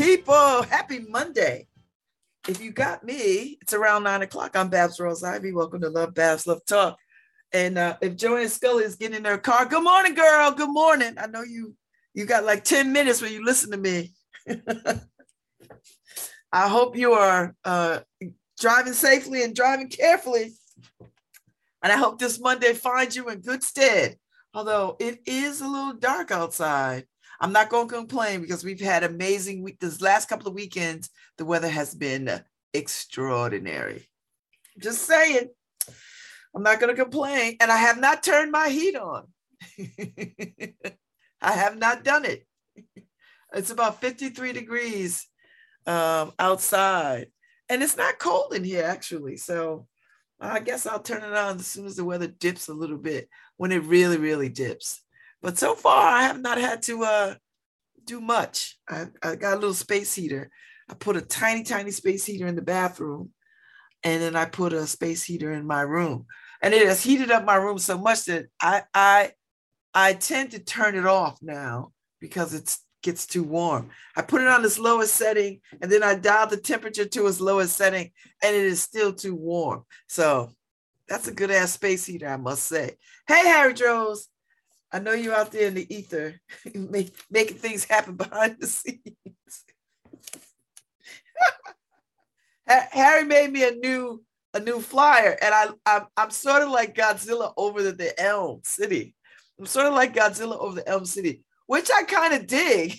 people. Happy Monday. If you got me, it's around nine o'clock. I'm Babs Rawls Ivy. Welcome to Love Babs Love Talk. And uh, if Joanne Scully is getting in her car, good morning, girl. Good morning. I know you you got like 10 minutes when you listen to me. I hope you are uh, driving safely and driving carefully. And I hope this Monday finds you in good stead. Although it is a little dark outside. I'm not going to complain because we've had amazing week. This last couple of weekends, the weather has been extraordinary. Just saying. I'm not going to complain. And I have not turned my heat on. I have not done it. It's about 53 degrees um, outside. And it's not cold in here, actually. So I guess I'll turn it on as soon as the weather dips a little bit when it really, really dips. But so far, I have not had to uh, do much. I, I got a little space heater. I put a tiny, tiny space heater in the bathroom. And then I put a space heater in my room. And it has heated up my room so much that I I I tend to turn it off now because it gets too warm. I put it on its lowest setting and then I dial the temperature to its lowest setting and it is still too warm. So that's a good ass space heater, I must say. Hey, Harry Droz, I know you're out there in the ether making things happen behind the scenes. Harry made me a new a new flyer, and I I'm, I'm sort of like Godzilla over the, the Elm City. I'm sort of like Godzilla over the Elm City, which I kind of dig.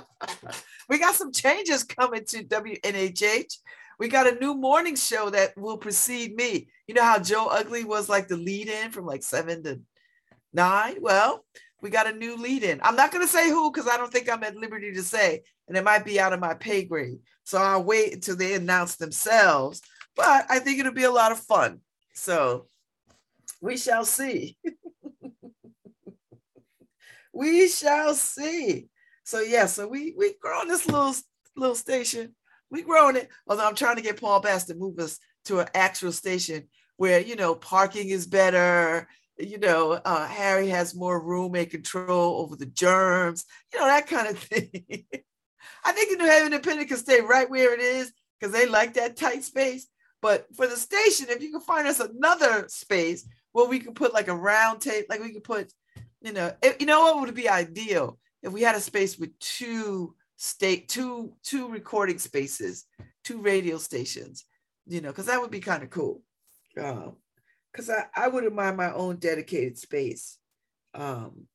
we got some changes coming to WNHH. We got a new morning show that will precede me. You know how Joe Ugly was like the lead in from like seven to nine? Well, we got a new lead in. I'm not going to say who because I don't think I'm at liberty to say, and it might be out of my pay grade. So I'll wait until they announce themselves. But I think it'll be a lot of fun. So we shall see. we shall see. So yeah, so we we growing this little little station. We growing it. Although I'm trying to get Paul Bass to move us to an actual station where you know parking is better you know, uh, Harry has more room and control over the germs, you know, that kind of thing. I think the New Haven Independent can stay right where it is because they like that tight space. But for the station, if you can find us another space where we can put like a round table, like we could put, you know, if, you know what would be ideal if we had a space with two state, two two recording spaces, two radio stations, you know, because that would be kind of cool. Um, because I, I wouldn't mind my own dedicated space, um,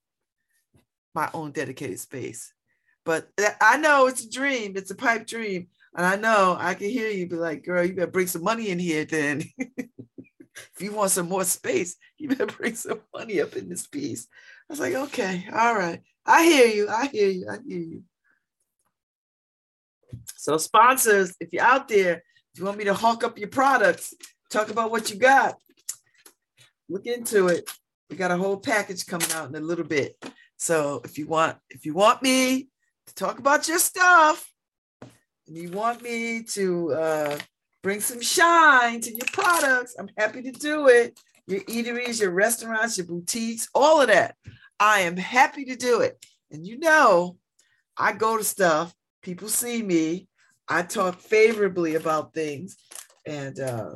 my own dedicated space. But I know it's a dream, it's a pipe dream. And I know I can hear you be like, girl, you better bring some money in here then. if you want some more space, you better bring some money up in this piece. I was like, okay, all right. I hear you. I hear you. I hear you. So sponsors, if you're out there, if you want me to hawk up your products, talk about what you got, look into it. We got a whole package coming out in a little bit. So if you want, if you want me to talk about your stuff, and you want me to uh, bring some shine to your products, I'm happy to do it. Your eateries, your restaurants, your boutiques, all of that. I am happy to do it. And you know, I go to stuff, people see me, I talk favorably about things, and uh,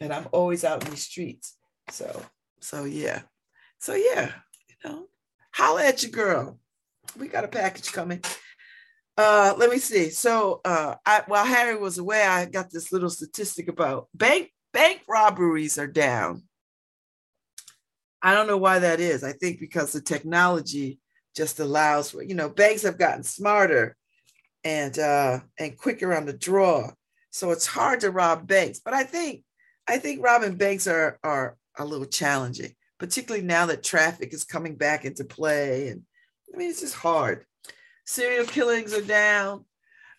and I'm always out in the streets. So, so yeah. So yeah, you know, holla at your girl. We got a package coming. Uh, let me see. So uh I while Harry was away, I got this little statistic about bank bank robberies are down. I don't know why that is. I think because the technology just allows for, you know, banks have gotten smarter and uh and quicker on the draw. So it's hard to rob banks. But I think I think robbing banks are are a little challenging, particularly now that traffic is coming back into play. And I mean, it's just hard. Serial killings are down,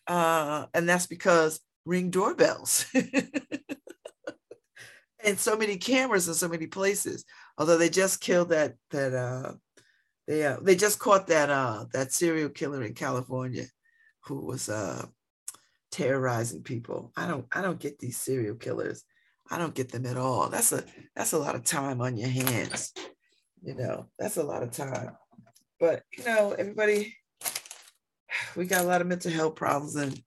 uh, and that's because ring doorbells and so many cameras in so many places. Although they just killed that that uh, they uh, they just caught that uh, that serial killer in California who was uh, terrorizing people. I don't I don't get these serial killers. I don't get them at all. That's a that's a lot of time on your hands. You know, that's a lot of time. But you know, everybody, we got a lot of mental health problems, and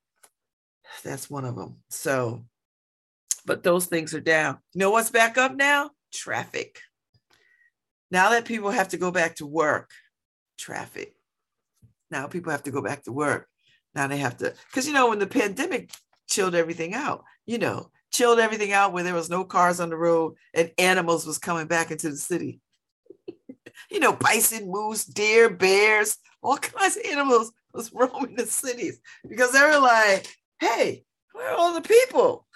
that's one of them. So, but those things are down. You know what's back up now? Traffic. Now that people have to go back to work, traffic. Now people have to go back to work. Now they have to, because you know, when the pandemic chilled everything out, you know, chilled everything out where there was no cars on the road and animals was coming back into the city. you know, bison, moose, deer, bears, all kinds of animals was roaming the cities because they were like, hey, where are all the people?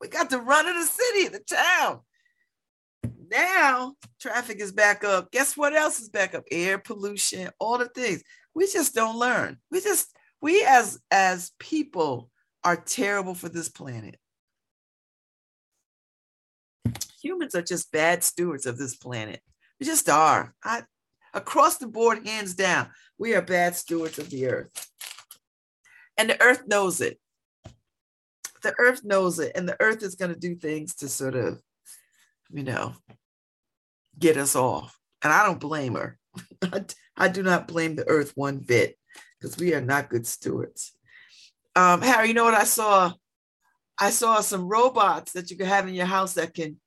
We got the run of the city, the town. Now traffic is back up. Guess what else is back up? Air pollution, all the things. We just don't learn. We just, we as as people are terrible for this planet. Humans are just bad stewards of this planet. We just are. I across the board, hands down, we are bad stewards of the earth. And the earth knows it. The earth knows it, and the earth is going to do things to sort of, you know, get us off. And I don't blame her. I, do not blame the earth one bit because we are not good stewards. Um, Harry, you know what I saw? I saw some robots that you could have in your house that can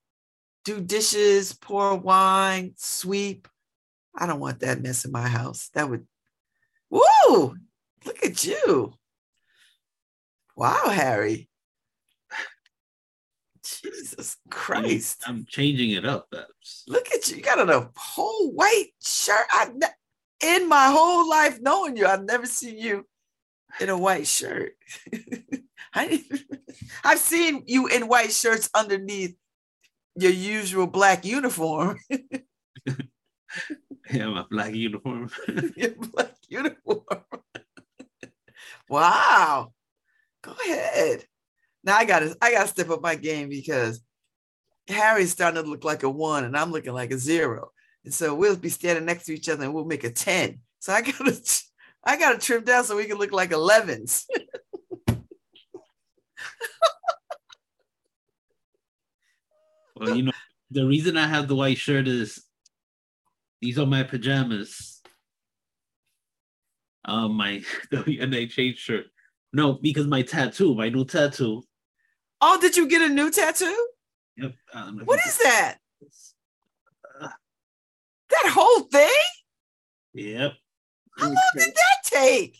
do dishes, pour wine, sweep. I don't want that mess in my house. That would, woo, look at you. Wow, Harry. Jesus Christ. I'm, I'm changing it up. That's... Look at you. You got on a whole white shirt. I in my whole life knowing you, I've never seen you in a white shirt. I, I've seen you in white shirts underneath your usual black uniform. yeah, my black uniform. your black uniform. wow. Go ahead. Now I gotta I gotta step up my game because Harry's starting to look like a one and I'm looking like a zero. And so we'll be standing next to each other and we'll make a 10. So I gotta I gotta trim down so we can look like 11s. Well, you know, the reason I have the white shirt is these are my pajamas. Um, my WNHH shirt. No, because my tattoo, my new tattoo. Oh, did you get a new tattoo? Yep. What is that? Uh, that whole thing? Yep. How long did that take?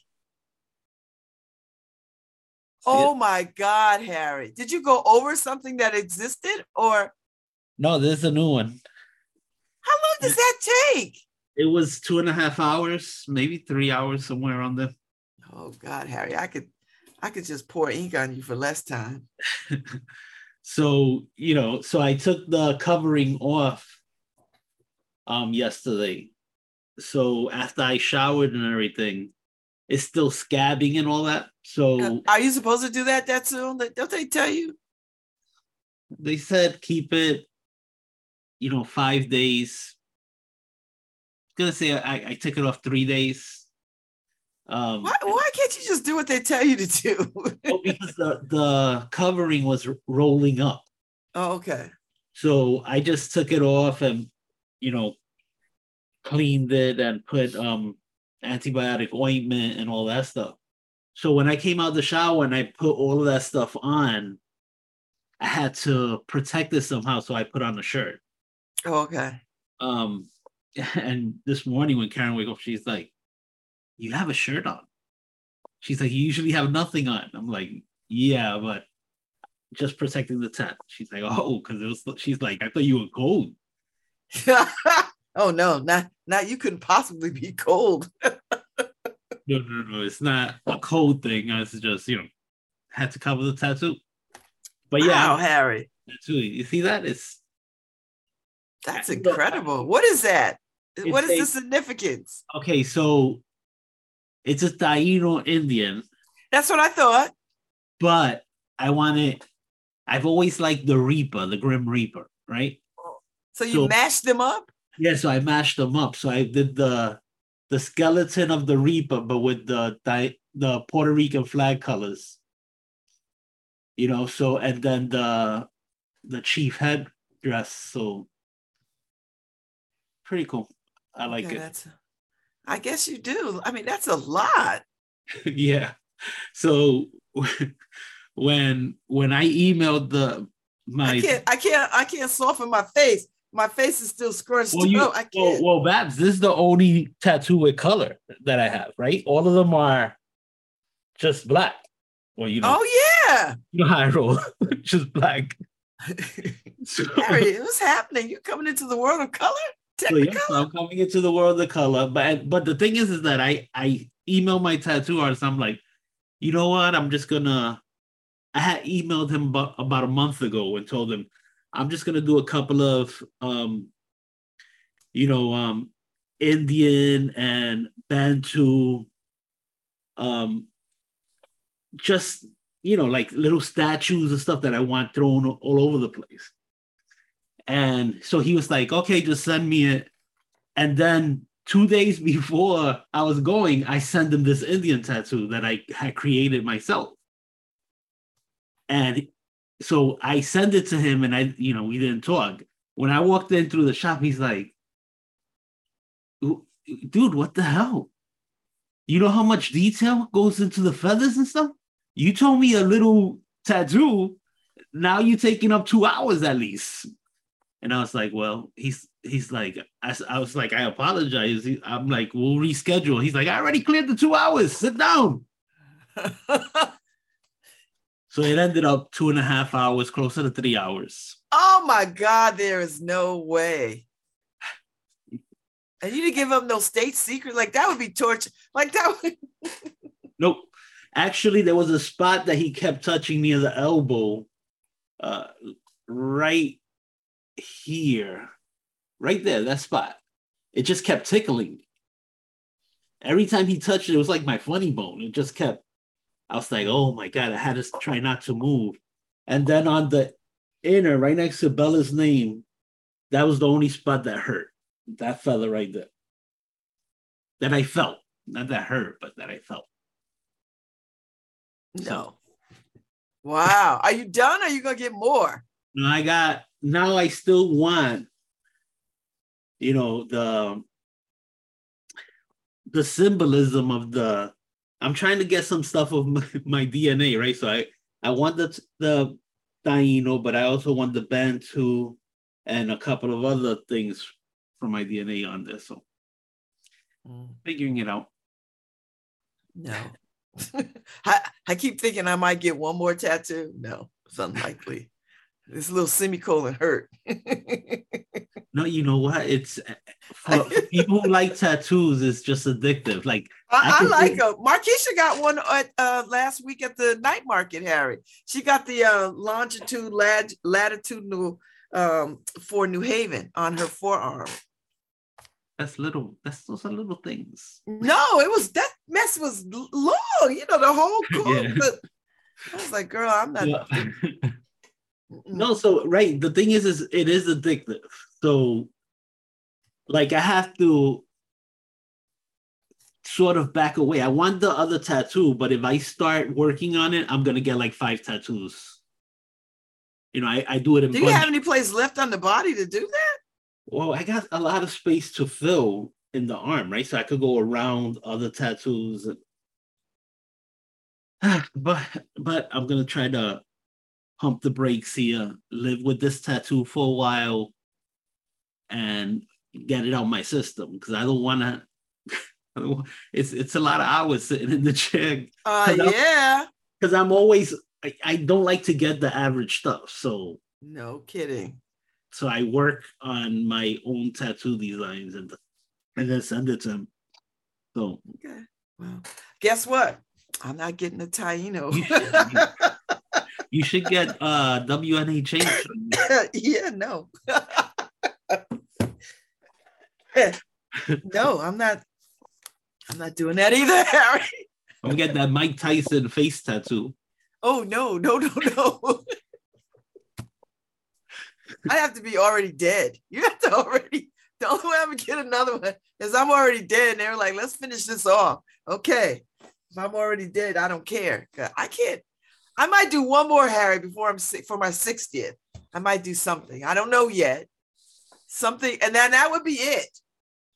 Oh my God, Harry. Did you go over something that existed or? No, this is a new one. How long does that take? It was two and a half hours, maybe three hours, somewhere around there. Oh God, Harry, I could I could just pour ink on you for less time. so, you know, so I took the covering off um yesterday. So after I showered and everything, it's still scabbing and all that. So uh, are you supposed to do that that soon? Don't they tell you? They said keep it, you know, five days. I was gonna say I, I took it off three days. Um, why, why can't you just do what they tell you to do? well, because the, the covering was rolling up. Oh, okay. So I just took it off and, you know, cleaned it and put um antibiotic ointment and all that stuff. So when I came out of the shower and I put all of that stuff on, I had to protect it somehow. So I put on a shirt. Oh, okay. Um, and this morning when Karen woke up, she's like, "You have a shirt on." She's like, "You usually have nothing on." I'm like, "Yeah, but just protecting the tent." She's like, "Oh, because it was." She's like, "I thought you were cold." oh no, not not you couldn't possibly be cold. no, no, no, it's not a cold thing. It's just you know had to cover the tattoo. But yeah, wow, Harry, tattoo. You see that? It's that's uh, incredible. What is that? What is a, the significance? Okay, so it's a Taino Indian. That's what I thought. But I want it. I've always liked the Reaper, the Grim Reaper, right? So you so, mashed them up? Yeah, so I mashed them up. So I did the the skeleton of the Reaper, but with the the Puerto Rican flag colors. You know, so and then the the chief head dress. So pretty cool. I like yeah, it. I guess you do. I mean, that's a lot. yeah. So when when I emailed the my I can't I can't I can't soften my face. My face is still scrunched. well, you. I well, can't. well, Babs, this is the only tattoo with color that I have, right? All of them are just black. Well, you know, oh yeah. you know how I roll, just black. So, Harry, what's happening? You're coming into the world of color? So yes, I'm coming into the world of color, but but the thing is, is that I I email my tattoo artist. I'm like, you know what? I'm just gonna. I had emailed him about, about a month ago and told him I'm just gonna do a couple of um, you know, um, Indian and Bantu, um, just you know, like little statues and stuff that I want thrown all over the place. And so he was like, okay, just send me it. And then two days before I was going, I sent him this Indian tattoo that I had created myself. And so I sent it to him and I, you know, we didn't talk. When I walked in through the shop, he's like, dude, what the hell? You know how much detail goes into the feathers and stuff? You told me a little tattoo. Now you're taking up two hours at least. And I was like, well, he's he's like, I, I was like, I apologize. He- I'm like, we'll reschedule. He's like, I already cleared the two hours. Sit down. So it ended up two and a half hours, closer to three hours. oh my God, there is no way. And you didn't give up no state secret. Like that would be torture. Like that would Nope. Actually, there was a spot that he kept touching near the elbow, uh, right here, right there, that spot. It just kept tickling me. Every time he touched it, it was like my funny bone. It just kept, I was like, oh my God, I had to try not to move. And then on the inner, right next to Bella's name, that was the only spot that hurt. That fella right there. That I felt. Not that hurt, but that I felt. no. Wow. Are you done? Or are you gonna get more? No, I got now I still want, you know, the the symbolism of the I'm trying to get some stuff of my, my DNA, right? So I I want the the Taino, but I also want the Bantu and a couple of other things from my DNA on this. So mm. figuring it out. No. I, I keep thinking I might get one more tattoo. No, it's unlikely. This little semicolon hurt. No, you know what? It's for people who like tattoos, it's just addictive. Like I I, I like her. Markeisha got one at, uh, last week at the night market, Harry. She got the uh, longitude, lat- latitudinal um, for New Haven on her forearm. that's little, that's those are little things. No, it was that mess was long. You know the whole. Cool, Yeah. but I was like, girl, I'm not. Yeah. No, so right. The thing is, is it is addictive. So, like, I have to sort of back away. I want the other tattoo, but if I start working on it, I'm gonna get like five tattoos. You know, I, I do it in Do you have any place left on the body to do that? Well, I got a lot of space to fill in the arm, right? So I could go around other tattoos. but but I'm gonna try to pump the brakes here, live with this tattoo for a while, and get it out my system because I don't want to. It's it's a lot of hours sitting in the chair Uh, Cause yeah. because I'm always I, I don't like to get the average stuff. So No kidding. so I work on my own tattoo designs and and then send it to him. So Okay. Well, guess what? I'm not getting a Taino. You should. get uh WNHH. yeah, no. no, I'm not. I'm not doing that either, Harry. I'm getting that Mike Tyson face tattoo. Oh no, no, no, no. I have to be already dead. You have to already. The only way I'm gonna get another one is I'm already dead. And they're like, let's finish this off. Okay. If I'm already dead, I don't care. I can't. I might do one more, Harry, before I'm sick for my 60th. I might do something. I don't know yet. Something, and then that would be it.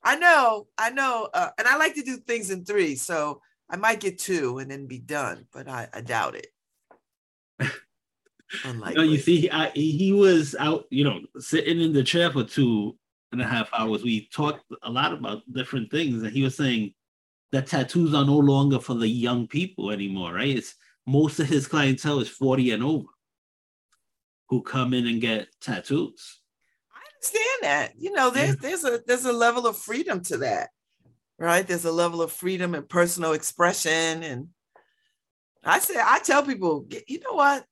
I know, I know, uh, and I like to do things in three. So I might get two and then be done, but I, I doubt it. no, you see, I, he was out, you know, sitting in the chair for two and a half hours. We talked a lot about different things, and he was saying that tattoos are no longer for the young people anymore, right? It's most of his clientele is 40 and over who come in and get tattoos. I understand that. You know, there's yeah. there's a there's a level of freedom to that right? There's a level of freedom and personal expression. And I say, I tell people, you know what?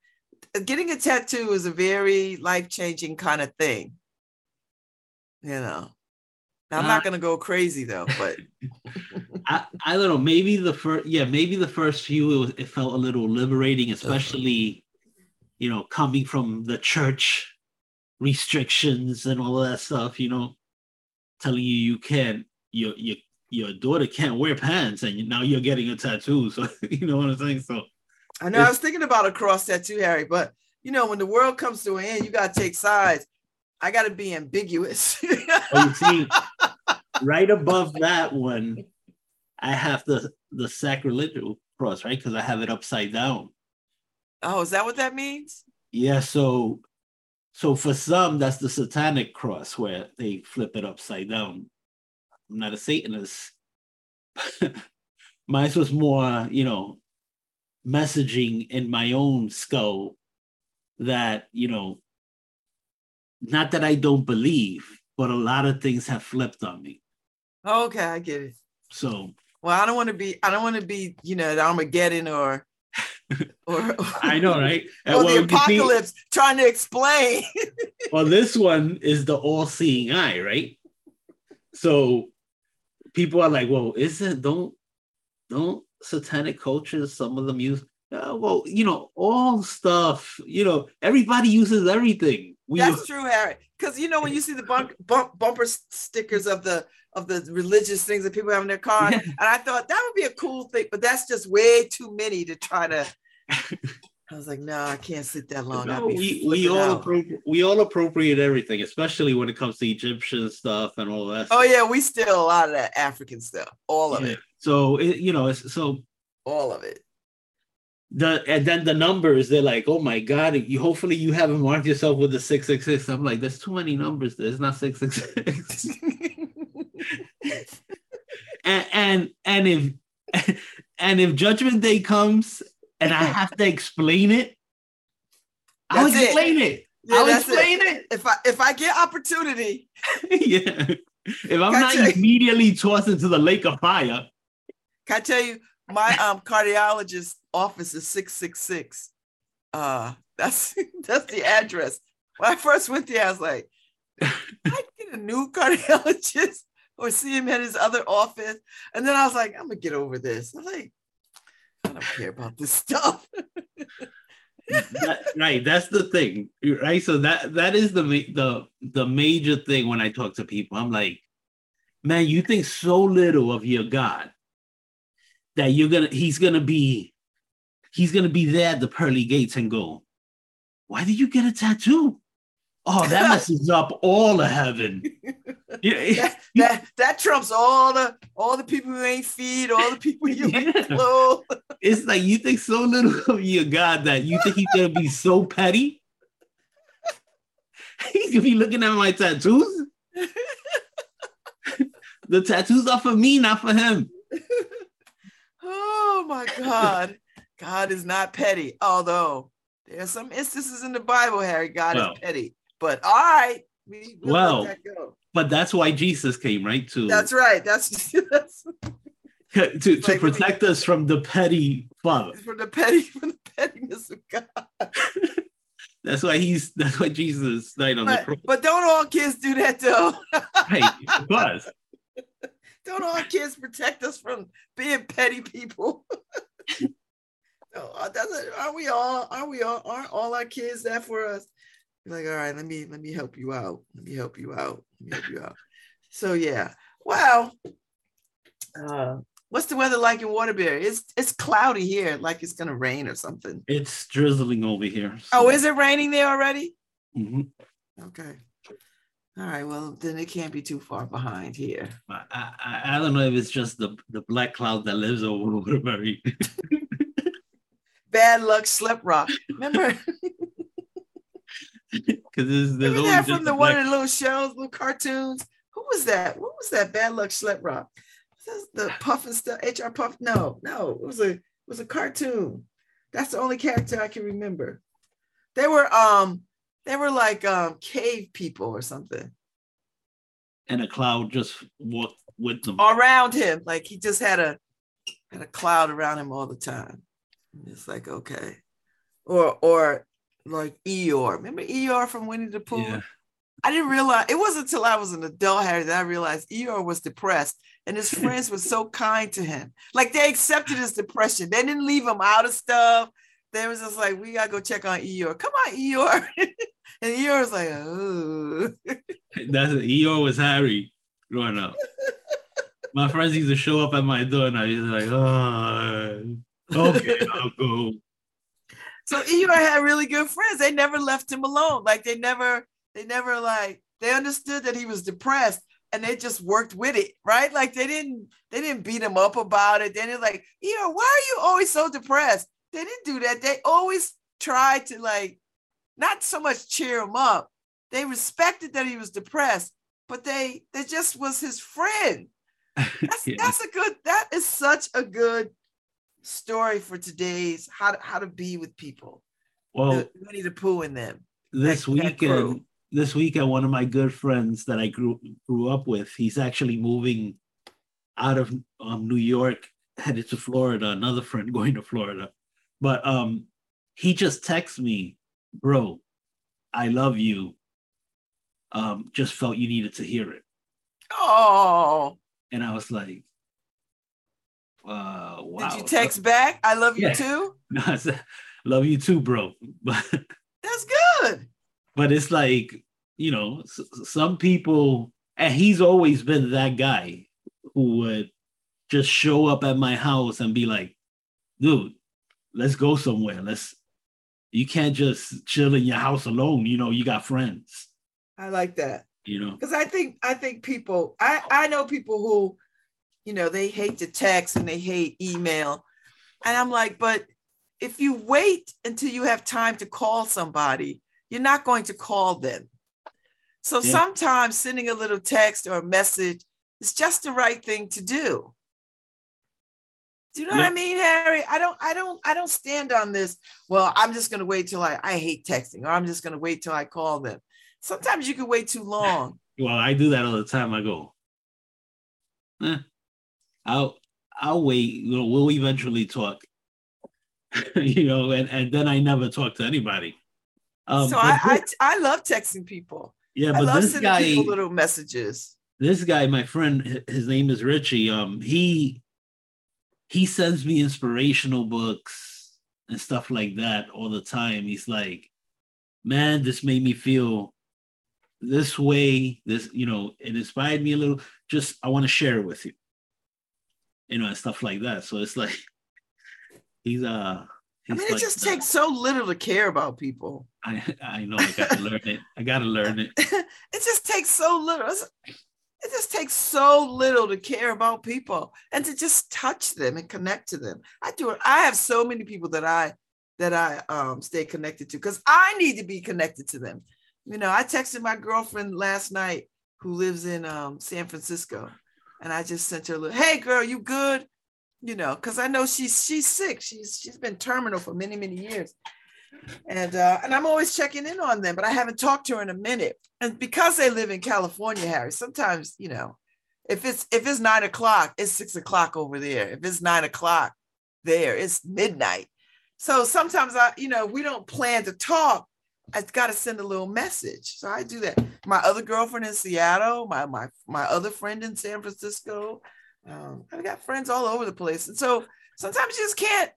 Getting a tattoo is a very life changing kind of thing. You know, now, I'm not going to go crazy though, but I, I don't know. Maybe the first, yeah, maybe the first few it, was, it felt a little liberating, especially, you know, coming from the church restrictions and all that stuff. You know, telling you you can't, your you your daughter can't wear pants and now you're getting a tattoo. So you know what I'm saying? So I know I was thinking about a cross tattoo, Harry, but you know, when the world comes to an end, you gotta take sides. I gotta be ambiguous. you see, right above that one, I have the the sacrilegious cross, right? Because I have it upside down. Oh, is that what that means? Yeah, so so for some, that's the satanic cross where they flip it upside down. I'm not a Satanist. Mine was more, you know, messaging in my own skull that, you know, not that I don't believe, but a lot of things have flipped on me. Okay, I get it. So well, I don't want to be, I don't want to be, you know, the Armageddon or or, I know, right? Or well, the apocalypse see, trying to explain. well, this one is the all-seeing eye, right? So people are like, well, isn't don't don't satanic cultures some of them use uh, well, you know, all stuff, you know, everybody uses everything. We That's true, Harry. Because you know, when you see the bump, bump, bumper stickers of the of the religious things that people have in their car, and I thought that would be a cool thing, but that's just way too many to try to I was like, no, I can't sit that long. No, we we all appropri- we all appropriate everything, especially when it comes to Egyptian stuff and all that. Oh stuff. yeah, we steal a lot of that African stuff, all of yeah. it. So it, you know, so all of it. The and then the numbers, they're like, oh my god, you hopefully you haven't marked yourself with the six six six. I'm like, there's too many numbers. There's not six six six. And and and if and if Judgment Day comes and I have to explain it, I'll explain it. it. Yeah, I'll explain it. it. If I if I get opportunity. yeah. If I'm not immediately tossed into the lake of fire. Can I tell you, my um cardiologist office is 666. Uh that's that's the address. When I first went there, I was like, I get a new cardiologist or see him at his other office. And then I was like, I'm gonna get over this. I'm like, I don't care about this stuff. that, right, that's the thing, right? So that that is the the the major thing when I talk to people. I'm like, man, you think so little of your God that you're gonna he's gonna be he's gonna be there at the pearly gates and go, why did you get a tattoo? Oh, that messes up all of heaven. Yeah, that, that, that, trumps all the all the people who ain't feed, all the people you yeah. ain't clothe. It's like you think so little of your God that you think he's gonna be so petty. He's gonna be looking at my tattoos. the tattoos are for me, not for him. Oh my God. God is not petty, although there are some instances in the Bible, Harry, God well, is petty. But all right, we, we'll well, that but that's why Jesus came, right? To that's right. That's, that's to, to like protect us from the petty father. From the petty, from the pettiness of God. that's why he's that's why Jesus died on but, the cross. But don't all kids do that though? right, but don't our kids protect us from being petty people? no, uh, doesn't are we all are we all aren't all our kids there for us? You're like, all right, let me let me help you out. Let me help you out. Let me help you out. So yeah. Well, uh, what's the weather like in Waterbury? It's it's cloudy here, like it's gonna rain or something. It's drizzling over here. So. Oh, is it raining there already? Mm-hmm. Okay. All right, well then it can't be too far behind here. I, I, I don't know if it's just the, the black cloud that lives over Waterbury. Bad luck, Schleprock. Remember? Because there's, there's Remember that from the a one black- of the little shows, little cartoons? Who was that? What was that? Bad luck, Schleprock. The Pufnstuf? HR Puff? No, no, it was a it was a cartoon. That's the only character I can remember. They were um they were like um cave people or something and a cloud just walked with them. around him. Like he just had a had a cloud around him all the time. And It's like okay, or or like Eeyore. Remember Eeyore from Winnie the Pooh? Yeah. I didn't realize it wasn't until I was an adult Harry that I realized Eeyore was depressed, and his friends were so kind to him. Like they accepted his depression. They didn't leave him out of stuff. They was just like, we gotta go check on Eeyore. Come on, Eeyore. and Eeyore was like, oh. That's it. Eeyore was Harry growing up. My friends used to show up at my door and I was like, oh, okay, I'll go. So Eeyore had really good friends. They never left him alone. Like they never, they never like they understood that he was depressed and they just worked with it, right? Like they didn't, they didn't beat him up about it. They didn't like, Eeyore, why are you always so depressed? They didn't do that. They always tried to like not so much cheer him up. They respected that he was depressed, but they they just was his friend. That's Yeah. that's a good that is such a good story for today's how to how to be with people. Well, the Winnie the Pooh in them. this that- that weekend, this weekend, one of my good friends that I grew grew up with, he's actually moving out of um, New York, headed to Florida. Another friend going to Florida, but um, he just texted me, bro, I love you. Um, just felt you needed to hear it, Oh, and I was like, uh, wow. did you text back? I love you Yeah. too. No, I said, love you too, bro. But That's good. but it's like you know some people and he's always been that guy who would just show up at my house and be like dude let's go somewhere let's you can't just chill in your house alone you know you got friends. I like that. you know? Because I think I think people I I know people who you know they hate to text and they hate email. And I'm like but if you wait until you have time to call somebody you're not going to call them. So Yeah. sometimes sending a little text or a message is just the right thing to do do you know what I mean Harry I don't I don't I don't stand on this well I'm just going to wait till I I hate texting or I'm just going to wait till I call them sometimes you can wait too long well i do that all the time i go eh, i'll i'll wait you know we'll eventually talk you know and and then i never talk to anybody um so I, I I love texting people. yeah I but love this sending guy people little messages. this guy, my friend, his name is Richie. Um, he he sends me inspirational books and stuff like that all the time. He's like, man, this made me feel this way. This, you know, it inspired me a little. Just I want to share it with you, you know, and stuff like that. So it's like he's uh. I he's mean, it just takes so little to care about people. I I know. I got to learn it. I got to learn it. it just takes so little. It's- It just takes so little to care about people and to just touch them and connect to them. I do it. I have so many people that I that I um, stay connected to because I need to be connected to them. You know, I texted my girlfriend last night who lives in um, San Francisco, and I just sent her a little, "Hey, girl, you good?" You know, because I know she's she's sick. She's she's been terminal for many many years, and uh, and I'm always checking in on them, but I haven't talked to her in a minute. And because they live in California, Harry, sometimes you know, if it's if it's nine o'clock, it's six o'clock over there. If it's nine o'clock there, it's midnight. So sometimes I, you know, we don't plan to talk. I've got to send a little message. So I do that. My other girlfriend in Seattle, my my my other friend in San Francisco. Um, I've got friends all over the place. And so sometimes you just can't,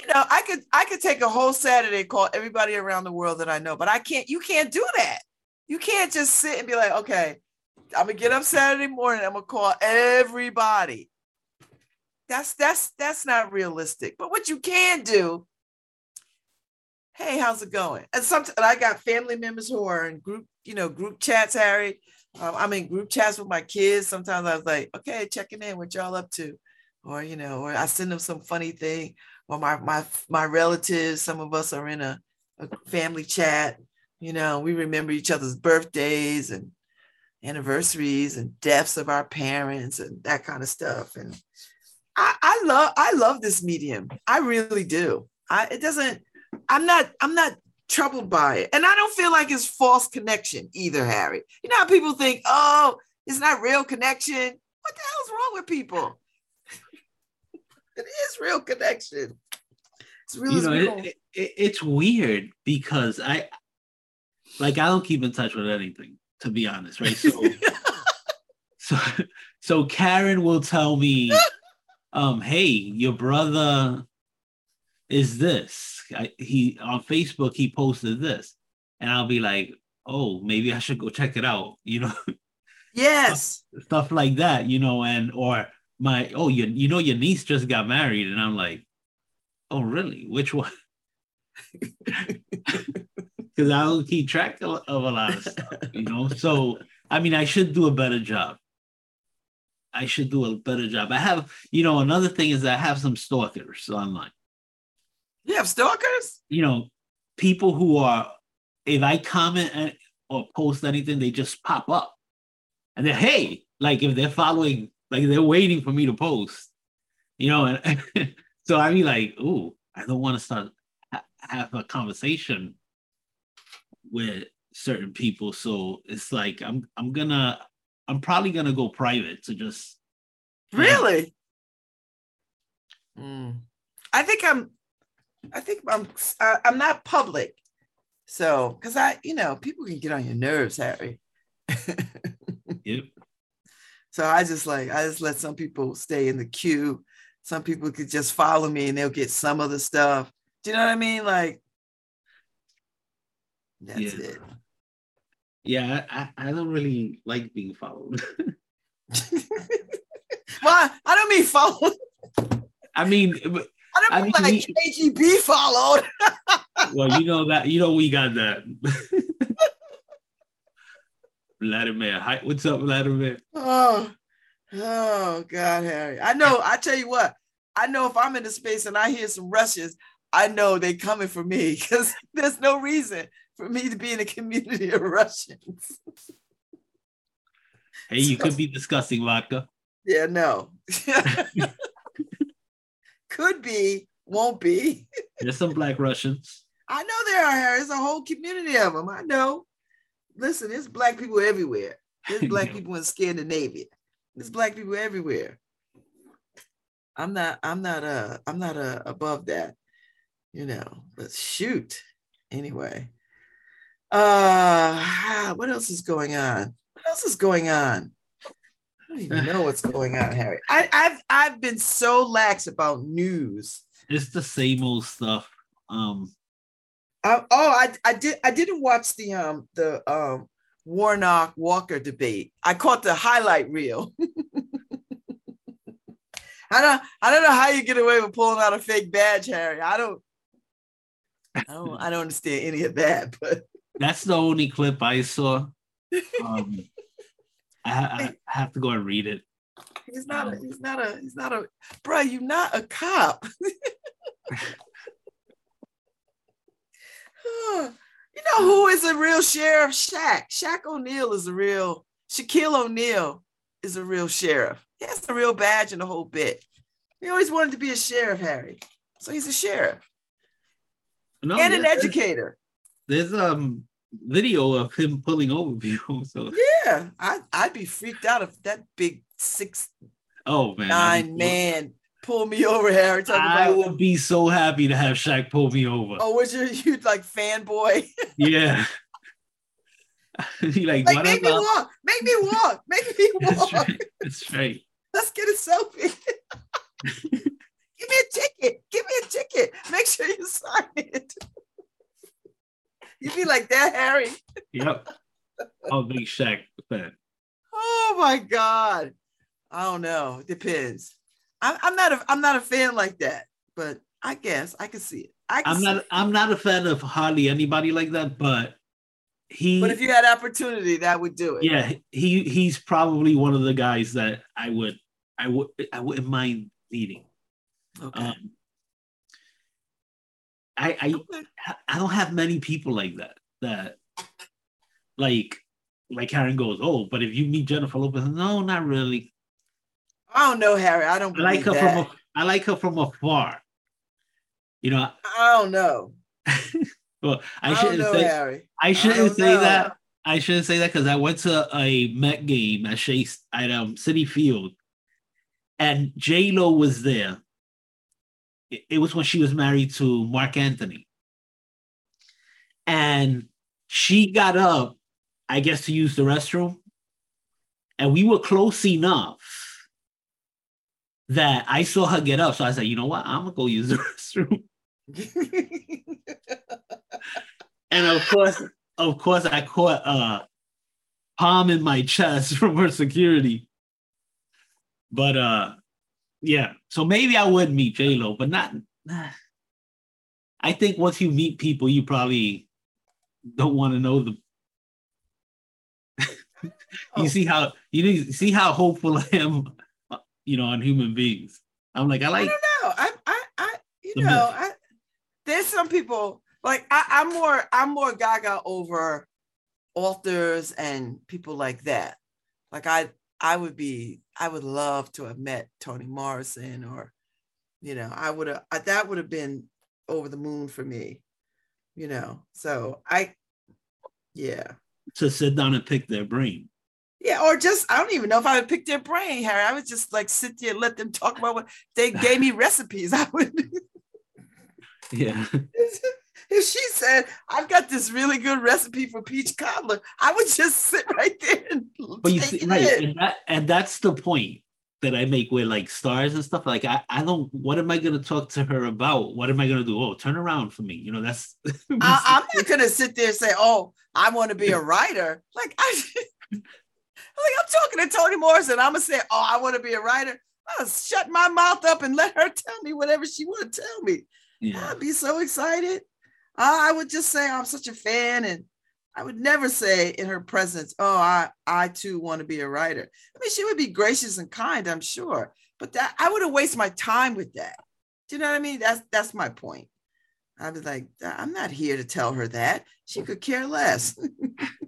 you know, I could I could take a whole Saturday and call everybody around the world that I know, but I can't, you can't do that. You can't just sit and be like, okay, I'm gonna get up Saturday morning, I'm gonna call everybody. That's that's that's not realistic. But what you can do, hey, how's it going? And sometimes I got family members who are in group, you know, group chats, Harry. Um, I'm in group chats with my kids. Sometimes I was like, okay, checking in, what y'all up to? Or, you know, or I send them some funny thing. Or my my my relatives, some of us are in a, a family chat. You know, we remember each other's birthdays and anniversaries and deaths of our parents and that kind of stuff. And I, I love I love this medium. I really do. I it doesn't I'm not I'm not troubled by it. And I don't feel like it's false connection either, Harry. You know how people think, oh, it's not real connection. What the hell's wrong with people? It is real connection. It's real. You know, it, it, it's weird because I like I don't keep in touch with anything, to be honest, right? So so so Karen will tell me um, hey, your brother is this. I, he on Facebook he posted this, and I'll be like, oh, maybe I should go check it out. You know. Yes. stuff, stuff like that, you know, and or my oh, you you know your niece just got married, and I'm like, oh really? Which one? Because I don't keep track of, of a lot of stuff, you know. So I mean, I should do a better job. I should do a better job. I have, you know, another thing is I have some stalkers online. You have stalkers? You know, people who are, if I comment or post anything, they just pop up. And then, hey, like if they're following, like they're waiting for me to post, you know, and so I mean, like, oh, I don't want to start ha- have a conversation with certain people. So it's like I'm I'm gonna I'm probably gonna go private to just really. Mm. I think I'm. I think I'm. Uh, I'm not public, so because I, you know, people can get on your nerves, Harry. yep. So I just like I just let some people stay in the queue. Some people could just follow me and they'll get some of the stuff. Do you know what I mean? Like that's yeah. it. Yeah, I, I don't really like being followed. well, I don't mean followed. I mean, I don't I mean, like we, KGB followed. well, you know that you know we got that. Vladimir, hi, what's up, Vladimir? Oh, oh God, Harry. I know. I tell you what. I know if I'm in the space and I hear some Russians, I know they coming for me because there's no reason for me to be in a community of Russians. hey, you so, could be discussing vodka. Yeah, no. could be, won't be. There's some black Russians. I know there are. Harry. There's a whole community of them. I know. Listen, there's black people everywhere. There's black people in Scandinavia. There's black people everywhere. I'm not. I'm not. Uh. I'm not uh, above that. You know. But shoot. Anyway. Uh, what else is going on? What else is going on? I don't even know what's going on, Harry. I, I've I've been so lax about news. It's the same old stuff. Um. I, oh, I I did I didn't watch the um the um Warnock Walker debate. I caught the highlight reel. I don't I don't know how you get away with pulling out a fake badge, Harry. I don't I don't I don't understand any of that, but that's the only clip I saw. Um, I, I, have to go and read it. He's not. A, um, he's not a. He's not a. Bro, you're not a cop. You know who is a real sheriff? Shaq. Shaq O'Neal is a real. Shaquille O'Neal is a real sheriff. He has a real badge and a whole bit. He always wanted to be a sheriff, Harry. So he's a sheriff no, and an educator. There's um video of him pulling over people. So yeah, I I'd be freaked out if that big six oh man nine man pull me over, Harry. I about, would be so happy to have Shaq pull me over. Oh, was your you like fanboy? yeah. he like, like make me walk, make me walk, make me walk. That's right. right. Let's get a selfie. Give me a ticket. Give me a ticket. Make sure you sign it. You'd be like that, Harry. Yep. I'm a big Shaq fan. Oh my God. I don't know. It depends. I'm, I'm not a I'm not a fan like that, but I guess I can see it. I see- not I'm not a fan of hardly anybody like that, but he But if you had opportunity, that would do it. yeah, he he's probably one of the guys that I would I would I wouldn't mind meeting. Okay. Um I I Okay. I don't have many people like that that like like Karen goes, oh, but if you meet Jennifer Lopez, no, not really. I don't know, Harry. I don't I like her that. from a, I like her from afar. You know, I don't know. well, I, I, shouldn't know, say Harry. I shouldn't don't say know. that. I shouldn't say that because I went to a Met game at Shea at um Citi Field, and J Lo was there. It, it was when she was married to Marc Anthony, and she got up, I guess, to use the restroom, and we were close enough that I saw her get up. So I said, you know what, I'm gonna go use the restroom. And of course, of course, I caught a palm in my chest from her security. But uh, yeah. So maybe I would meet J Lo, but not. nah. I think once you meet people, you probably don't want to know the. you Oh. see how you see how hopeful I am, uh, you know, on human beings. I'm like I like. I don't know. I, I, I, you know. I, there's some people like I, I'm more, I'm more gaga over authors and people like that. Like I, I would be, I would love to have met Toni Morrison or, you know, I would have, that would have been over the moon for me, you know. So I, yeah. to sit down and pick their brain. Yeah, or just I don't even know if I would pick their brain, Harry. I would just like sit there and let them talk about what they gave me recipes. I would Yeah. if she said, I've got this really good recipe for peach cobbler, I would just sit right there and But you see, it right, in. and that and that's the point that I make with like stars and stuff. Like I, I don't. What am I gonna talk to her about? What am I gonna do? Oh, turn around for me. You know, that's. I, I'm not gonna sit there and say, "Oh, I want to be a writer." Like I, I'm talking to Toni Morrison. I'm gonna say, "Oh, I want to be a writer." I'll shut my mouth up and let her tell me whatever she want to tell me. yeah. I'd be so excited. I would just say I'm such a fan, and I would never say in her presence, "Oh, I I too want to be a writer." I mean, she would be gracious and kind, I'm sure, but that I wouldn't waste my time with that. Do you know what I mean? That's that's my point. I'd be like, I'm not here to tell her that. She could care less.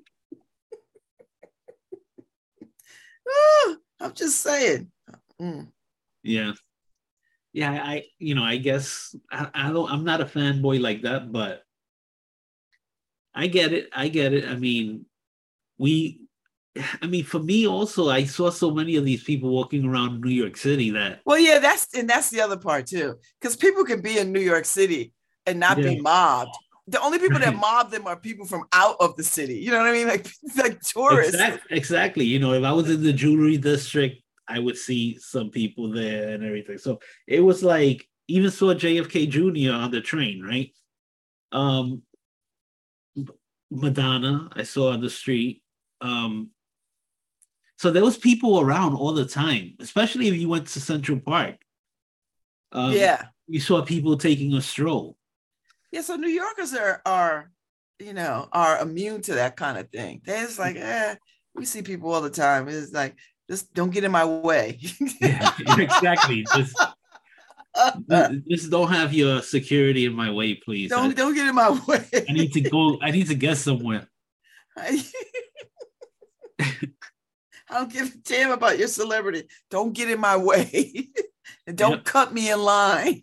Oh, I'm just saying. Mm. Yeah. Yeah, I you know, I guess I, I don't I'm not a fanboy like that, but I get it. I get it. I mean, we I mean, for me also, I saw so many of these people walking around New York City that Well, yeah, that's and that's the other part too, because people can be in New York City and not Yeah. be mobbed. The only people that mob them are people from out of the city. You know what I mean? Like like tourists. Exact, exactly. You know, if I was in the jewelry district, I would see some people there and everything. So it was like even saw JFK Jr. on the train, right? Um Madonna, I saw on the street. Um so there was people around all the time, especially if you went to Central Park. Um, yeah. you saw people taking a stroll. Yeah. So New Yorkers are are, you know, are immune to that kind of thing. They're just like, eh, we see people all the time. It's like, just don't get in my way. Yeah, exactly. Just, just don't have your security in my way, please. Don't don't get in my way. I need to go. I need to get somewhere. I don't give a damn about your celebrity. Don't get in my way. and don't Yep. cut me in line.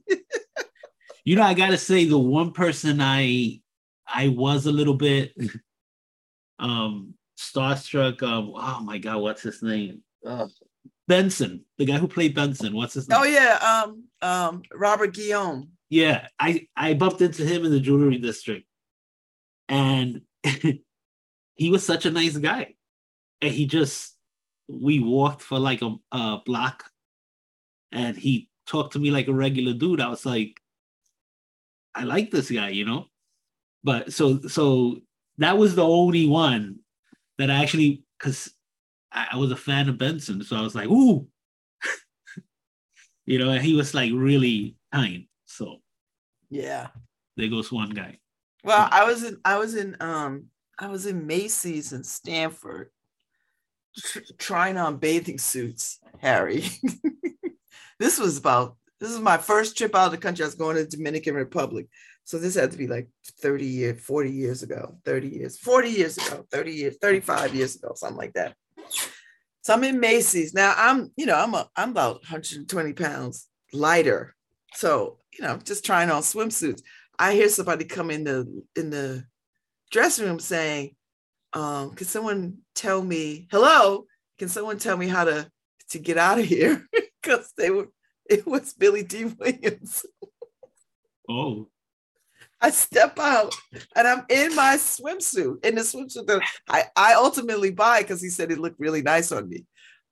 You know, I gotta say the one person I I was a little bit um starstruck. Um, oh my god, what's his name? Ugh. Benson, the guy who played Benson. What's his name? Oh yeah, um, um, Robert Guillaume. Yeah, I I bumped into him in the jewelry district, and he was such a nice guy, and he just we walked for like a, a block, and he talked to me like a regular dude. I was like, I like this guy, you know, but so so that was the only one that I actually because I, I was a fan of Benson, so I was like, ooh, you know, and he was like really kind. So Yeah. there goes one guy. Well, I was in I was in um I was in Macy's in Stamford tr- trying on bathing suits, Harry. this was about this is my first trip out of the country. I was going to the Dominican Republic. So this had to be like 30 years, 40 years ago, 30 years, 40 years ago, 30 years, 35 years ago, something like that. So I'm in Macy's. Now I'm, you know, I'm a, I'm about 120 pounds lighter. So, you know, just trying on swimsuits. I hear somebody come in the in the dressing room saying, um, can someone tell me, hello, can someone tell me how to to get out of here? Because they were it was Billy Dee Williams. Oh. I step out and I'm in my swimsuit, in the swimsuit that I, I ultimately buy because he said it looked really nice on me.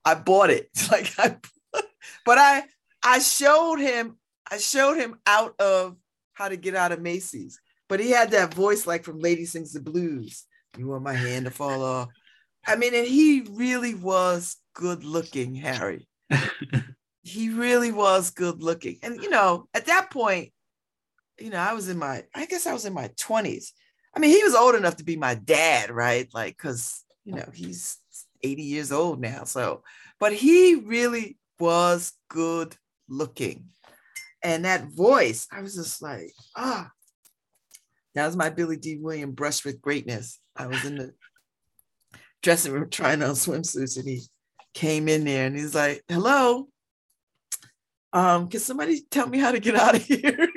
I bought it. Like I but I I showed him, I showed him out of how to get out of Macy's. But he had that voice like from Lady Sings the Blues. You want my hand to fall off. I mean, and he really was good looking, Harry. He really was good looking. And you know, at that point, you know, I was in my, I guess I was in my 20s. I mean, he was old enough to be my dad, right? Like, because, you know, he's 80 years old now. So, but he really was good looking. And that voice, I was just like, ah, that was my Billy Dee Williams brush with greatness. I was in the dressing room trying on swimsuits and he came in there and he's like, hello, um, can somebody tell me how to get out of here?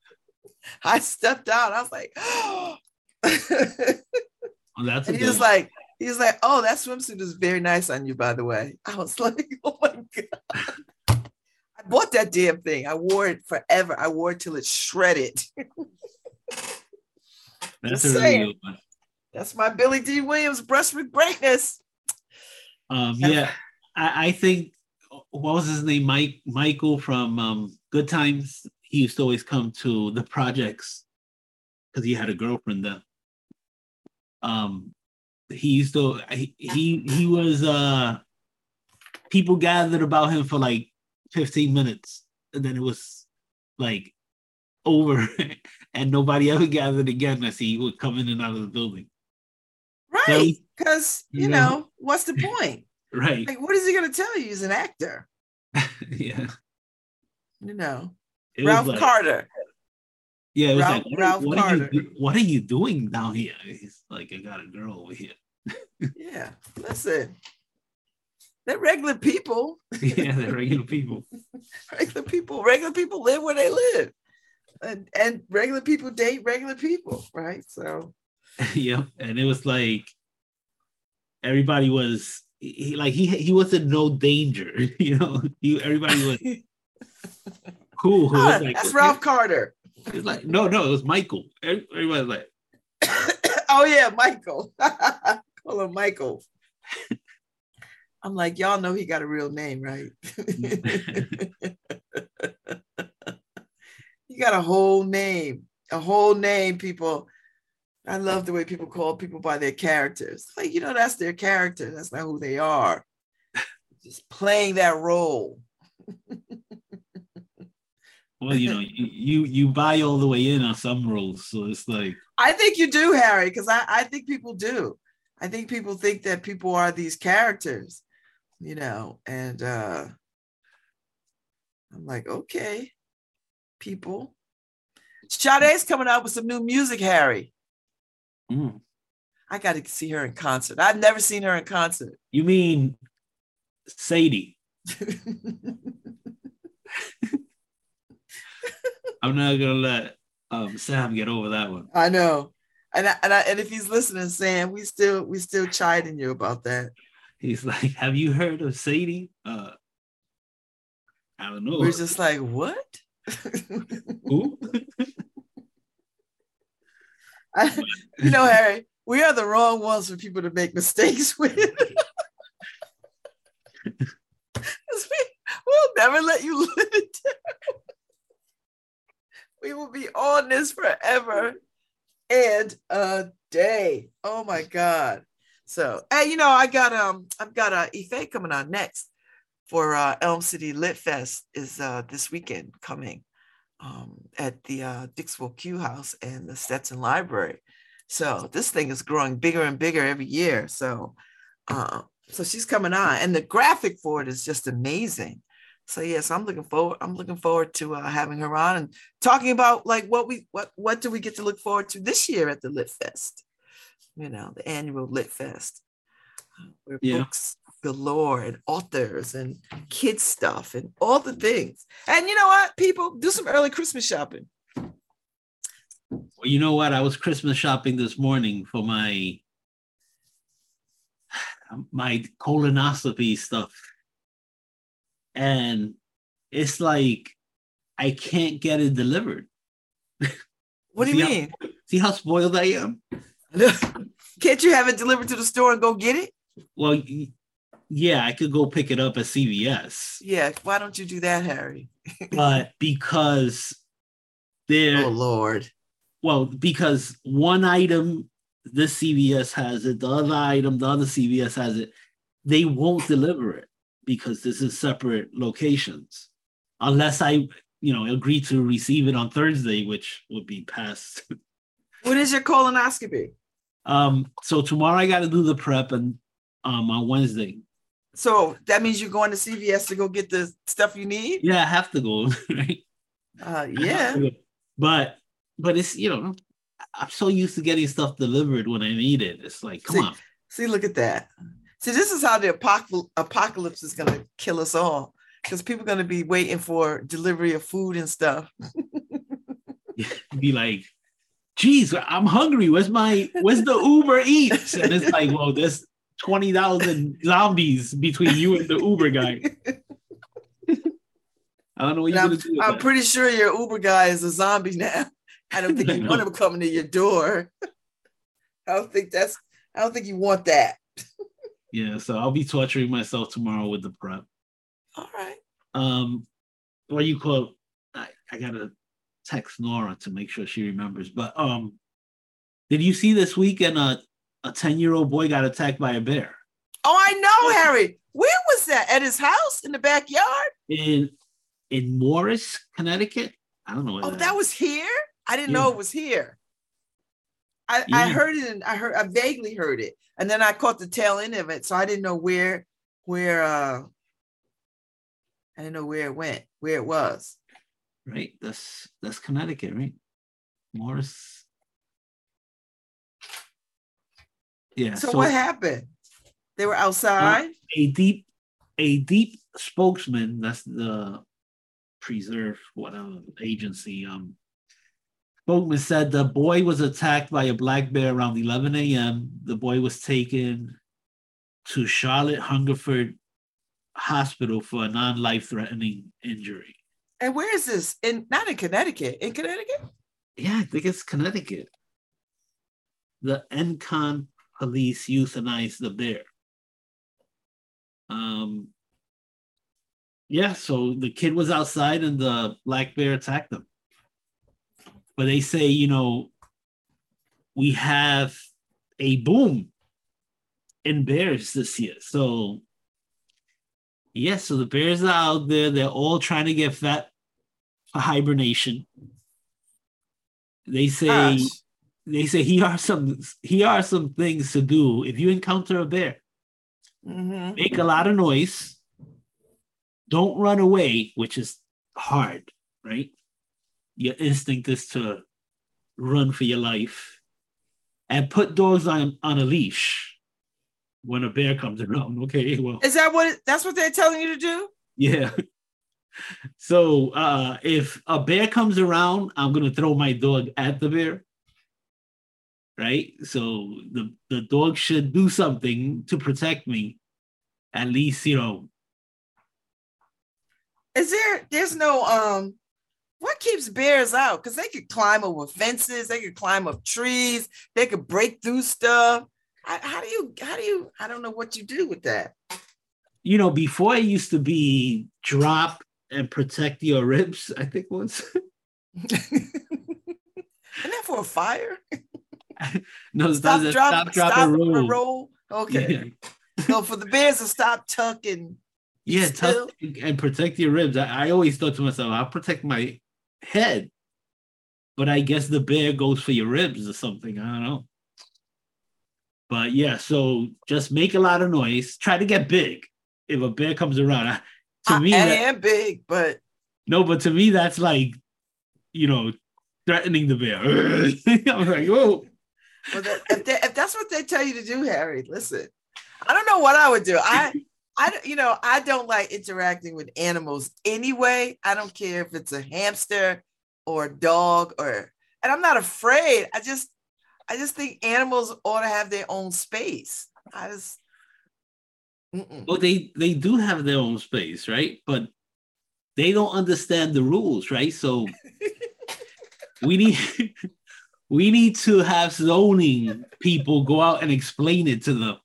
I stepped out. I was like, oh. well, that's and he was like, he was like, oh, that swimsuit is very nice on you, by the way. I was like, oh my God. I bought that damn thing. I wore it forever. I wore it till it shredded. that's a really good one. That's my Billy Dee Williams brush with greatness. Um, yeah, I, I think what was his name? Mike Michael from um, Good Times he used to always come to the projects because he had a girlfriend then. Um, he used to he he, he was uh people gathered about him for like 15 minutes and then it was like over and nobody ever gathered again as he would come in and out of the building. Right. Because so, you know, know, what's the point? Right. Like, what is he gonna tell you? He's an actor. yeah. You know. It Ralph like, Carter. Yeah, it was Ralph, like, what, Ralph what Carter. Are you, what are you doing down here? He's like, I got a girl over here. yeah, listen. They're regular people. yeah, they're regular people. regular people. Regular people live where they live. And, and regular people date regular people, right? So yeah, and it was like everybody was he, like he he was in no danger, you know. He, everybody was cool. Ah, like, that's Ralph Carter. It's like, no, no, it was Michael. Everybody's like, oh yeah, Michael. Call him Michael. I'm like, y'all know he got a real name, right? he got a whole name, a whole name, people. I love the way people call people by their characters. Like, you know, that's their character. That's not who they are. Just playing that role well, you know, you you buy all the way in on some roles, so it's like I think you do, Harry, because I I think people do. I think people think that people are these characters, you know, and uh I'm like, okay, people. Sade's coming out with some new music, Harry. Mm. I got to see her in concert. I've never seen her in concert. You mean Sadie? I'm not gonna let um, Sam get over that one. I know, and I, and I, and if he's listening, Sam, we still we still chiding you about that. He's like, "Have you heard of Sadie?" Uh, I don't know. We're just like, what? Who? I, you know, Harry, we are the wrong ones for people to make mistakes with. we, we'll never let you live it down we will be on this forever and a day. Oh my God. So, hey, you know, I got um, I've got uh Ife coming on next for uh Elm City Lit Fest is uh this weekend coming. Um, at the uh, Dixwell Q House and the Stetson Library. So this thing is growing bigger and bigger every year. So, uh, so she's coming on, and the graphic for it is just amazing. So yes, I'm looking forward. I'm looking forward to uh, having her on and talking about like what we what what do we get to look forward to this year at the Lit Fest. You know, the annual Lit Fest, where Yeah. books galore and authors and kids stuff and all the things. And you know what, people do some early Christmas shopping. Well, you know what? I was Christmas shopping this morning for my my colonoscopy stuff. And it's like I can't get it delivered. What do you mean? See how spoiled I am? Can't you have it delivered to the store and go get it? Well, yeah, I could go pick it up at CVS, Yeah. Why don't you do that, Harry? but because there, Oh Lord. well, because one item this CVS has it, the other item, the other CVS has it, they won't deliver it because this is separate locations. Unless I, you know, agree to receive it on Thursday, which would be past. What is your colonoscopy? um, so tomorrow I gotta do the prep and um on Wednesday. So that means you're going to CVS to go get the stuff you need? Yeah, I have to go, right? Uh, yeah. But but it's you know, I'm so used to getting stuff delivered when I need it. It's like, come See, on. See, look at that. See, this is how the apocalypse, apocalypse is going to kill us all because people are going to be waiting for delivery of food and stuff. be like, geez, I'm hungry. Where's my where's the Uber Eats? And it's like, well, there's 20,000 zombies between you and the Uber guy. I don't know what you're I'm, gonna do. I'm that. pretty sure your Uber guy is a zombie now. I don't think you want him coming to your door. I don't think that's. I don't think you want that. yeah, so I'll be torturing myself tomorrow with the prep. All right. Um, what you call? I, I gotta text Nora to make sure she remembers. But um, did you see this weekend a a 10-year-old boy got attacked by a bear Oh, I know, Harry. Where was that? At his house in the backyard? in in Morris, Connecticut? I don't know. where Oh, that that was here. I didn't Yeah. know it was here. I, I heard it and I heard I vaguely heard it, and then I caught the tail end of it, so I didn't know where where uh I didn't know where it went, where it was. right? That's that's Connecticut, right? Morris. Yeah. So, So, what happened? They were outside. a DEEP, a DEEP spokesman. That's the preserve whatever agency. Um, spokesman said the boy was attacked by a black bear around 11 a.m. The boy was taken to Charlotte Hungerford Hospital for a non-life-threatening injury. and where is this? In not in Connecticut. In Connecticut? Yeah, I think it's Connecticut. The Encon police euthanized the bear. Um, yeah, so the kid was outside and the black bear attacked him. But they say, you know, we have a boom in bears this year. So, yeah, so the bears are out there. They're all trying to get fat for hibernation. They say. They say here are some here are some things to do if you encounter a bear. Mhm. Make a lot of noise. Don't run away, which is hard, right? Your instinct is to run for your life. And put dogs on, on a leash when a bear comes around. Okay, well, Is that what that's what they're telling you to do? yeah. So uh if a bear comes around, I'm gonna throw my dog at the bear. Right? So the, the dog should do something to protect me. At least, you know, Is there there's no um what keeps bears out? Because they could climb over fences, they could climb up trees, they could break through stuff. How, how do you how do you I don't know what you do with that. you know, before it used to be drop and protect your ribs, I think once. Isn't that for a fire? no, Stop, stop, drop, stop, drop, stop, and and roll. roll. Okay. Yeah, So for the bears to stop, tucking. and yeah tuck and protect your ribs. I, I always thought to myself, I'll protect my head. But I guess the bear goes for your ribs or something. I don't know. But yeah, so just make a lot of noise. Try to get big. If a bear comes around, to I, me, I am big, but no, but to me, that's like, you know, threatening the bear. I'm like, oh, Well, that, if, they, if that's what they tell you to do, Harry, listen. I don't know what I would do. I, I, you know, I don't like interacting with animals anyway. I don't care if it's a hamster or a dog or, and I'm not afraid. I just, I just think animals ought to have their own space. I just, mm-mm. well, they they do have their own space, right? But they don't understand the rules, right? So we need we need to have zoning people go out and explain it to them.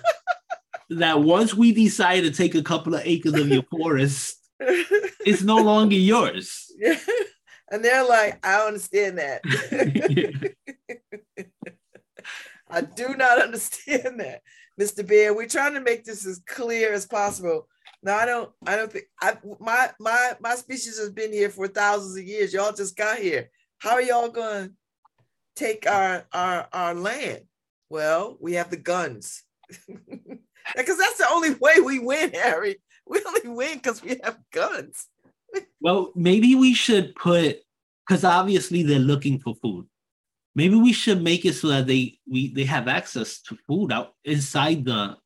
that once we decide to take a couple of acres of your forest, it's no longer yours. and they're like, I understand that. I do not understand that, Mr. Bear. We're trying to make this as clear as possible. No, I don't. I don't think I my my my species has been here for thousands of years. Y'all just got here. How are y'all going to take our our our land? Well, we have the guns. Because that's the only way we win, Harry. We only win because we have guns. Well, maybe we should put because obviously they're looking for food. Maybe we should make it so that they we they have access to food out inside the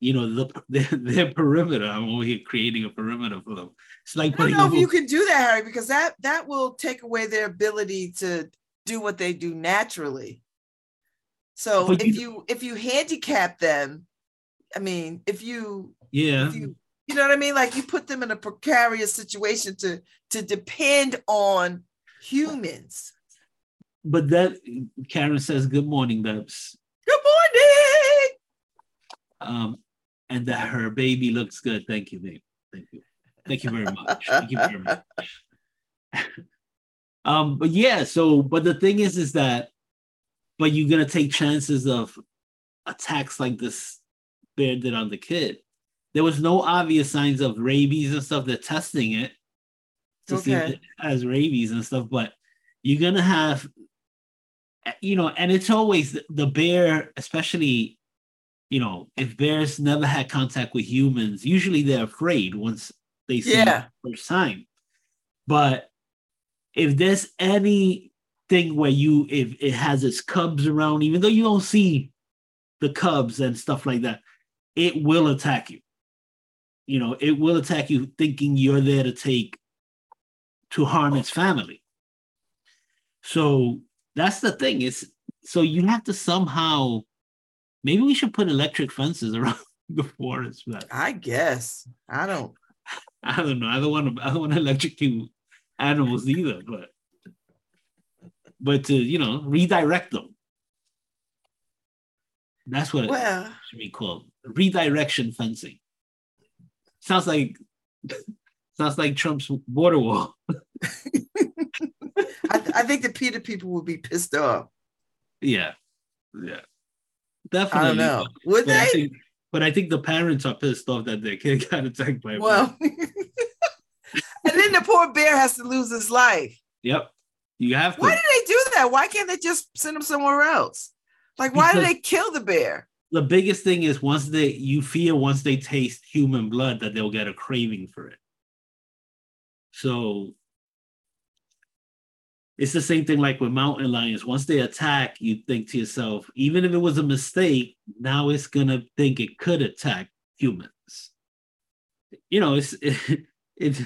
you know the their, their perimeter. I'm over here creating a perimeter for them. It's like I don't know if you can do that, Harry, because that that will take away their ability to do what they do naturally. So But if you- you if you handicap them, I mean, if you yeah. if you you know what I mean, like you put them in a precarious situation to to depend on humans. But that Karen says good morning, Babs. Good morning. Um, and that her baby looks good. Thank you, babe. Thank you. Thank you very much. Thank you very much. um, but yeah, so but the thing is, is that but you're gonna take chances of attacks like this bear did on the kid. There was no obvious signs of rabies and stuff. They're testing it to see if it has rabies and stuff, but you're gonna have you know, and it's always the- the bear, especially you know, if bears never had contact with humans, usually they're afraid once they see Yeah. it the first time. But if there's anything where you if it has its cubs around, even though you don't see the cubs and stuff like that, it will attack you. You know, it will attack you thinking you're there to take to harm its family. So that's the thing. Is so you have to somehow maybe we should put electric fences around the forest. But I guess. I don't. I don't know. I don't want to. I don't want to electrocute animals either. But but to you know redirect them. That's what it Well, should be called. Redirection fencing. Sounds like sounds like Trump's border wall. I, th- I think the PETA people would be pissed off. Yeah, yeah, definitely. I don't know. Would But I they? think, but I think the parents are pissed off that their kid got attacked by. Well, and then the poor bear has to lose his life. Yep, you have to. Why do they do that? Why can't they just send him somewhere else? Like, why do they kill the bear? the biggest thing is once they you fear once they taste human blood that they'll get a craving for it. So it's the same thing like with mountain lions. Once they attack, you think to yourself, even if it was a mistake, now it's gonna think it could attack humans. You know, it's it, it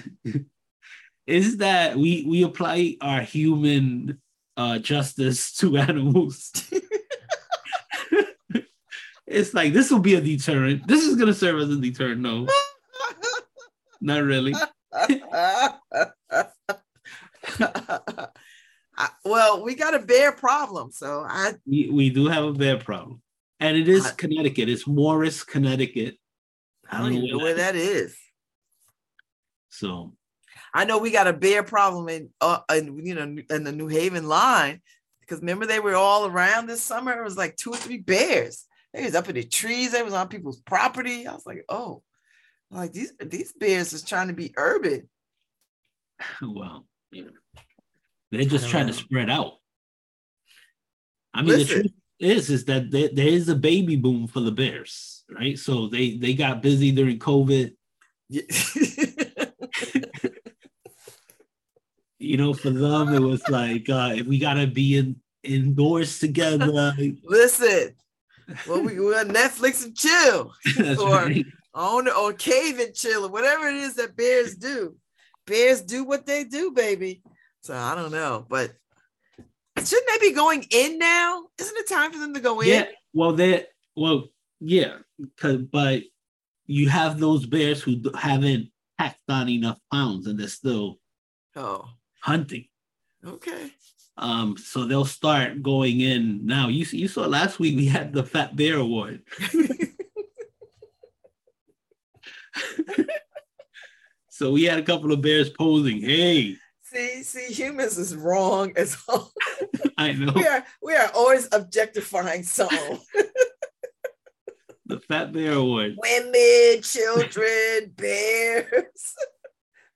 is that we we apply our human uh justice to animals. it's like this will be a deterrent. This is gonna serve as a deterrent. No, not really. I- well, we got a bear problem, so I We, we do have a bear problem. And it is I- Connecticut. It's Morris, Connecticut. I don't even know where that is. So I know we got a bear problem in, uh, in you know, in the New Haven line because remember they were all around this summer. It was like two or three bears. They was up in the trees. They was on people's property. I was like, oh, like these these bears is trying to be urban. Well, you know, they're just trying to spread out. I mean, the truth is, is that there, there is a baby boom for the Bears, right? So they they got busy during COVID. Yeah. You know, for them, it was like uh, we gotta be in indoors together. Listen, well, we we're on Netflix and chill. Or- right. on or cave and chill or whatever it is that bears do. Bears do what they do, baby. So I don't know, but shouldn't they be going in now? Isn't it time for them to go in? Yeah, well, they well, yeah, 'cause- but you have those bears who haven't packed on enough pounds and they're still Oh, hunting. okay. Um, so they'll start going in now. You you saw last week we had the Fat Bear Award. So we had a couple of bears posing. Hey, see, see, humans is wrong as all. I know we are we are always objectifying something. the Fat Bear Award. Women, children, bears.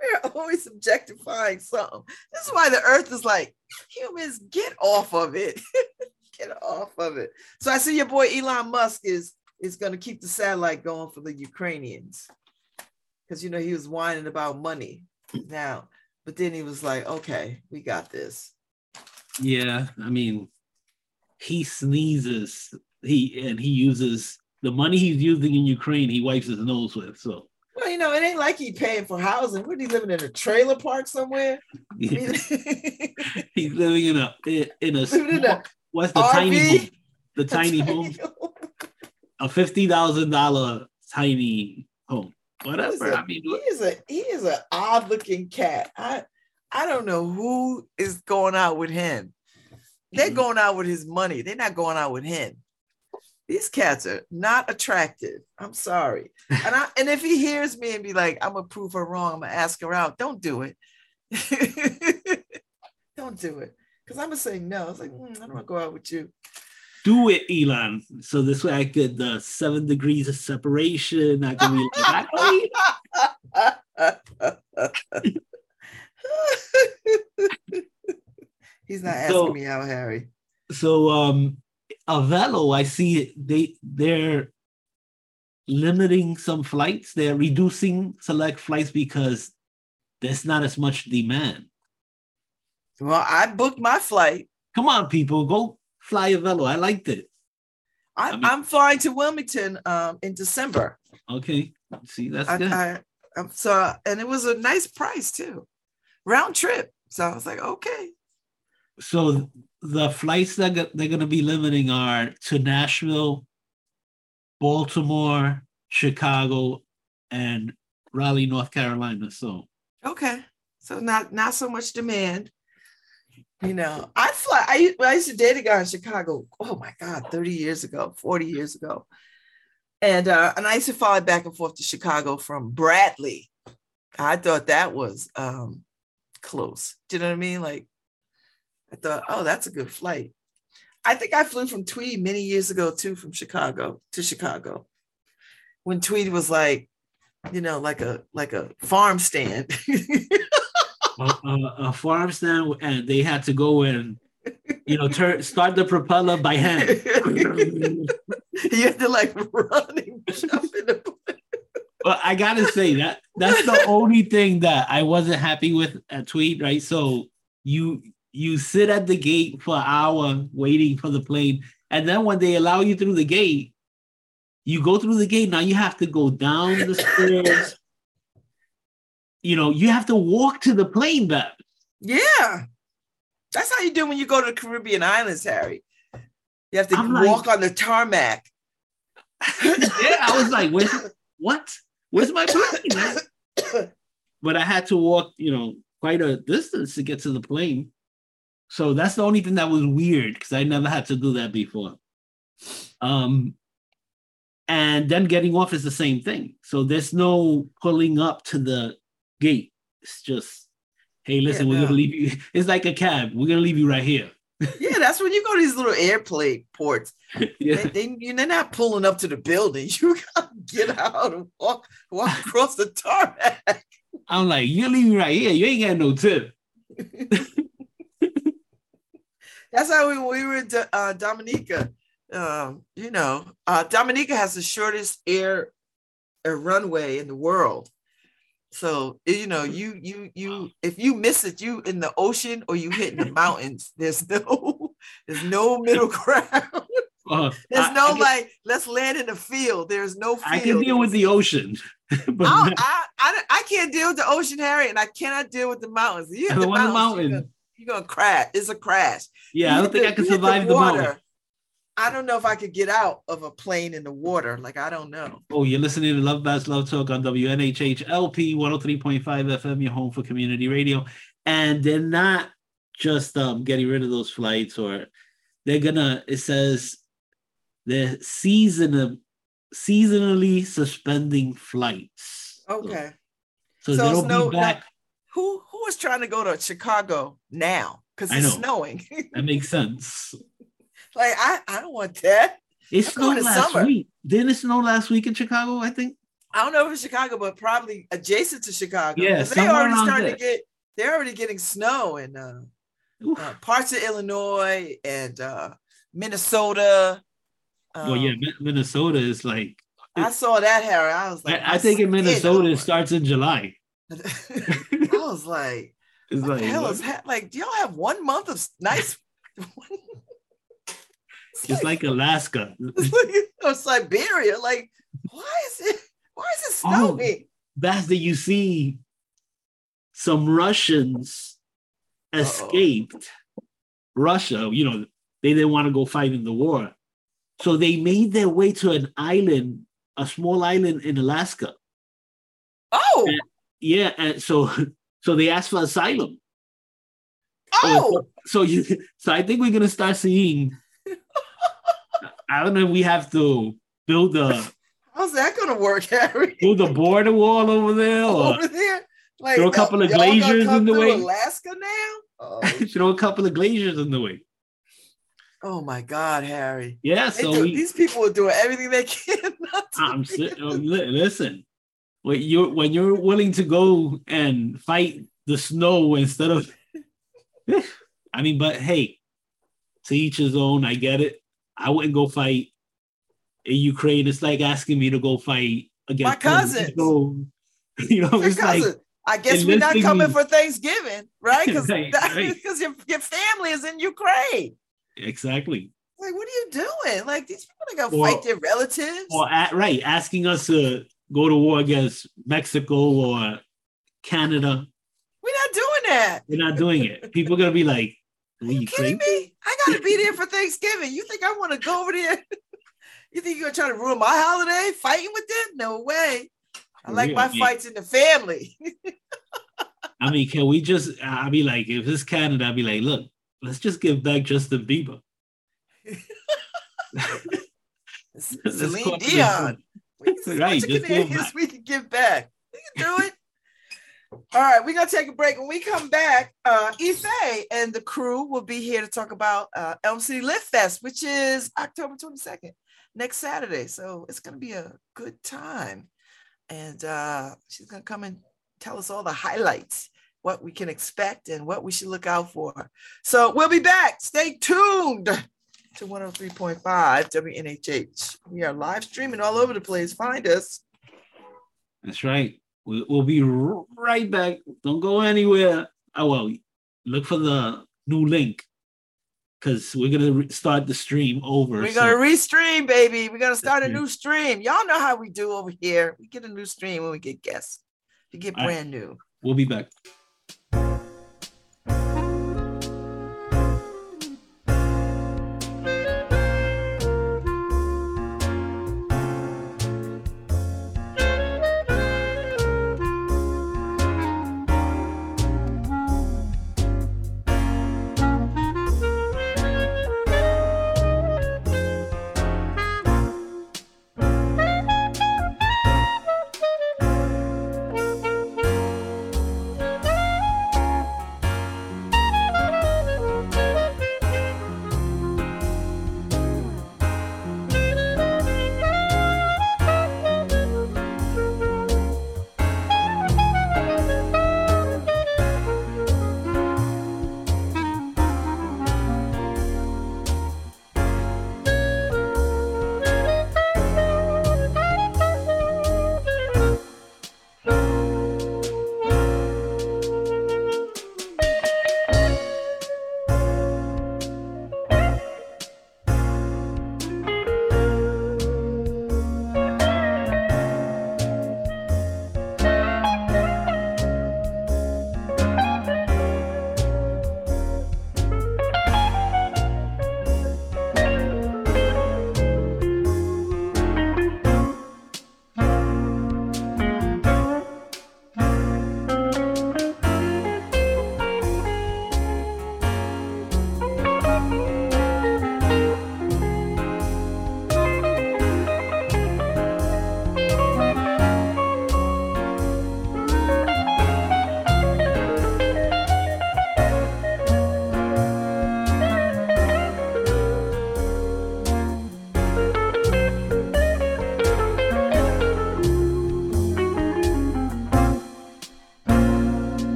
We are always objectifying something. This is why the earth is like, humans, get off of it. get off of it. So I see your boy Elon Musk is is gonna keep the satellite going for the Ukrainians. Because you know he was whining about money now, but then he was like, okay, we got this. Yeah, I mean, he sneezes. He and he uses the money he's using in Ukraine. He wipes his nose with. So Well, you know, it ain't like he paying for housing. What he living in a trailer park somewhere? he's living in a in a, Living in a what's the tiny home? The tiny home, a fifty thousand dollar tiny home. Whatever. Listen, I mean, he is a he is an odd looking cat. I I don't know who is going out with him. They're Mhm. going out with his money. They're not going out with him. These cats are not attractive. I'm sorry. And I and if he hears me and be like, I'm gonna prove her wrong, I'm gonna ask her out. Don't do it. don't do it. Because I'm gonna say no. It's like, "Mm, I don't want to go out with you. do it, Elon. So this way I get the seven degrees of separation. I can be like, He's not asking So- me out, Harry. so um Avelo, I see they they're limiting some flights, they're reducing select flights because there's not as much demand. Well, I booked my flight. Come on, people, go fly Avelo. I liked it. I, I mean- I'm flying to Wilmington um, in December. Okay. See, that's I, good. I, I'm so, and it was a nice price too, round trip. So I was like, okay, so the flights that they're gonna be limiting are to Nashville, Baltimore, Chicago, and Raleigh, North Carolina. So okay. So not not so much demand. You know, I fly. I used to date a guy in Chicago. Oh my God, 30 years ago, 40 years ago. And uh, and I used to fly back and forth to Chicago from Bradley. I thought that was um close. Do you know what I mean? Like I thought, oh, that's a good flight. I think I flew from Tweed many years ago too, from Chicago to Chicago. When Tweed was like, you know, like a like a farm stand. a, a, a farm stand, and they had to go and you know turn start the propeller by hand. you had to like run and jump in the But I gotta say that that's the only thing that I wasn't happy with at Tweed, right? So you you sit at the gate for an hour waiting for the plane, and then when they allow you through the gate, you go through the gate. Now you have to go down the stairs. You know, you have to walk to the plane back. Yeah. That's how you do when you go to the Caribbean islands, Harry. You have to I'm like- walk on the tarmac. yeah, I was like, where's what? Where's my plane? but I had to walk, you know, quite a distance to get to the plane. So that's the only thing that was weird because I never had to do that before. Um, and then getting off is the same thing. So there's no pulling up to the gate. It's just, hey, listen, Yeah, we're no. gonna leave you. It's like a cab. We're gonna leave you right here. yeah, that's when you go to these little airplane ports. yeah. They, they, you- they're not pulling up to the building. You gotta get out and walk, walk across the tarmac. I'm like, you're leaving right here. You ain't got no tip. That's how we, we were uh, Dominica. Um, you know, uh, Dominica has the shortest air, air runway in the world. So you know, you you you if you miss it, you in the ocean or you hit in the mountains. There's no there's no middle ground. Uh, there's I, no I can, like let's land in the field. There's no field. I can deal with the ocean. but I, I, I, I, can't deal with the ocean, Harry, and I cannot deal with the mountains. You hit the, the mountains, mountain. You're gonna, crash. It's a crash. Yeah, you I don't think the, I can survive the, the mountain. I don't know if I could get out of a plane in the water. Like, I don't know. Oh, you're listening to Love Bass Love Talk on WNHH LP 103.5 FM, your home for community radio. And they're not just um, getting rid of those flights or they're gonna, it says they're season seasonally suspending flights. Okay. So, so, they'll no, be back. No, who is trying to go to Chicago now? Because it's snowing. that makes sense. Like I, I don't want that. It snowed last summer. week. Didn't it snow last week in Chicago? I think. I don't know if it's Chicago, but probably adjacent to Chicago. Yeah, they already starting to get. They're already getting snow in uh, uh, parts of Illinois and uh, Minnesota. Um, well, yeah, um, Minnesota is like. I saw that, Harry. I was like, I, I think in Minnesota it starts in July. I was like, it's what like, the hell is ha- like? Do y'all have one month of nice? It's like, like Alaska. It's like or Siberia. Like, why is it? Why is it oh, snowing? Oh, that's that you see some Russians escaped Uh-oh. Russia. You know, they didn't want to go fight in the war. So they made their way to an island, a small island in Alaska. Oh. And, yeah, and so so they asked for asylum. Oh! oh. So, so you so I think we're gonna start seeing I don't know if we have to build a. How's that gonna work, Harry? Build a border wall over there, or over there, like throw a uh, couple of glaciers in the way. Alaska now. Oh. throw a couple of glaciers in the way. Oh my God, Harry! Yeah, so do, we, these people are doing everything they can. I'm oh, listen. When you're when you're willing to go and fight the snow instead of, I mean, but hey, to each his own. I get it. I wouldn't go fight in Ukraine. It's like asking me to go fight against my cousin. you know, it's cousin. like I guess we're not coming for Thanksgiving, right? Because right, right. your, your family is in Ukraine. Exactly. Like, what are you doing? Like, these people are gonna or, fight their relatives. Or at, right, asking us to go to war against Mexico or Canada. We're not doing that. We're not doing it. People are gonna be like, are you, you kidding me? I gotta be there for Thanksgiving. You think I want to go over there? you think you're gonna try to ruin my holiday fighting with them? No way. I like my fights in the family. I mean, can we just? I'll be like, if it's Canada, I'll be like, look, let's just give back Justin Bieber. Celine Dion. We can, right, just we can give back. We can do it. All right, we're gonna take a break. When we come back, uh, Ife and the crew will be here to talk about uh, Elm City Lit Fest, which is October 22nd, next Saturday. So it's gonna be a good time. And uh, she's gonna come and tell us all the highlights, what we can expect, and what we should look out for. So we'll be back. Stay tuned to 103.5 WNHH. We are live streaming all over the place. Find us. That's right. We'll be right back. Don't go anywhere. Oh, well, look for the new link because we're going to start the stream over. We're so. going to restream, baby. We're going to start a new stream. Y'all know how we do over here. We get a new stream when we get guests. We get brand right. new. We'll be back.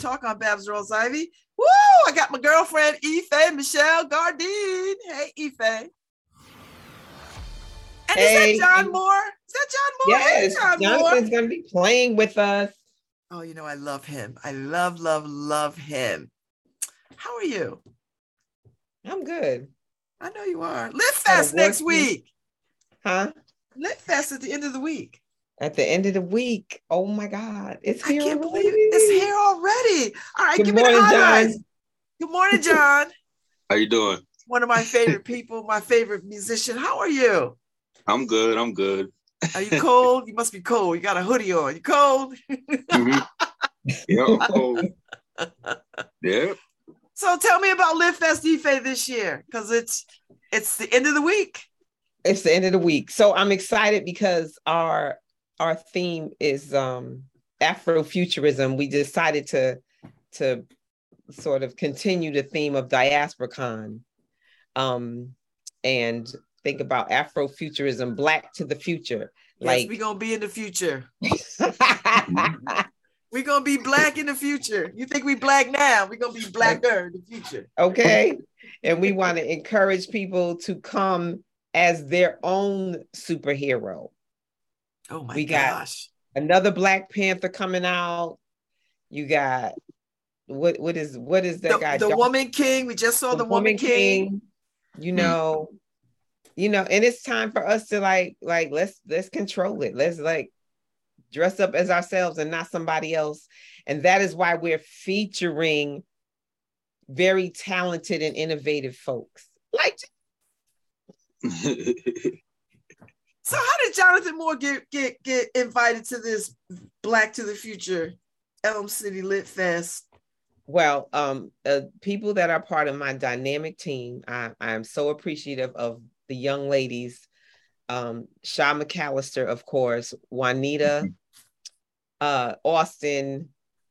Talk on Babs Rawls Ivy. Woo! I got my girlfriend Ife Michelle Gardin. Hey, Ife. And Hey. is that John Moore? Is that John Moore? Hey, Yes, John Moore. Jonathan's gonna be playing with us. Oh, you know, I love him. I love, love, love him. How are you? I'm good. I know you are. Lit Fest next week. week. Huh? Lit Fest at the end of the week. At the end of the week. Oh my God. It's here. I here. can't believe already. it's here already. All right, Good give me the highlights. John. Good morning, John. How you doing? One of my favorite people, my favorite musician. How are you? I'm good. I'm good. Are you cold? you must be cold. You got a hoodie on. You cold? Mhm. yeah. Oh. yeah. So tell me about Lit Fest Ife this year, because it's it's the end of the week. It's the end of the week. So I'm excited because our our theme is um Afrofuturism. We decided to to sort of continue the theme of DiasporaCon um and think about Afrofuturism, black to the future. Yes, Like we're gonna be in the future. We're gonna be black in the future. You think we black now? We're gonna be blacker in the future. okay and we want to encourage people to come as their own superhero Oh my We got- gosh. another black panther coming out you got what what is what is that The, guy the John- Woman King. We just saw the, Woman, King. you hmm. know you know and it's time for us to like like let's let's control it let's like dress up as ourselves and not somebody else and that is why we're featuring very talented and innovative folks like So how did Jonathan Moore get get get invited to this Black to the Future Elm City Lit Fest? Well, um, uh, people that are part of my dynamic team, I, I am so appreciative of the young ladies. Um, Shaw McAllister, of course, Juanita, uh, Austin,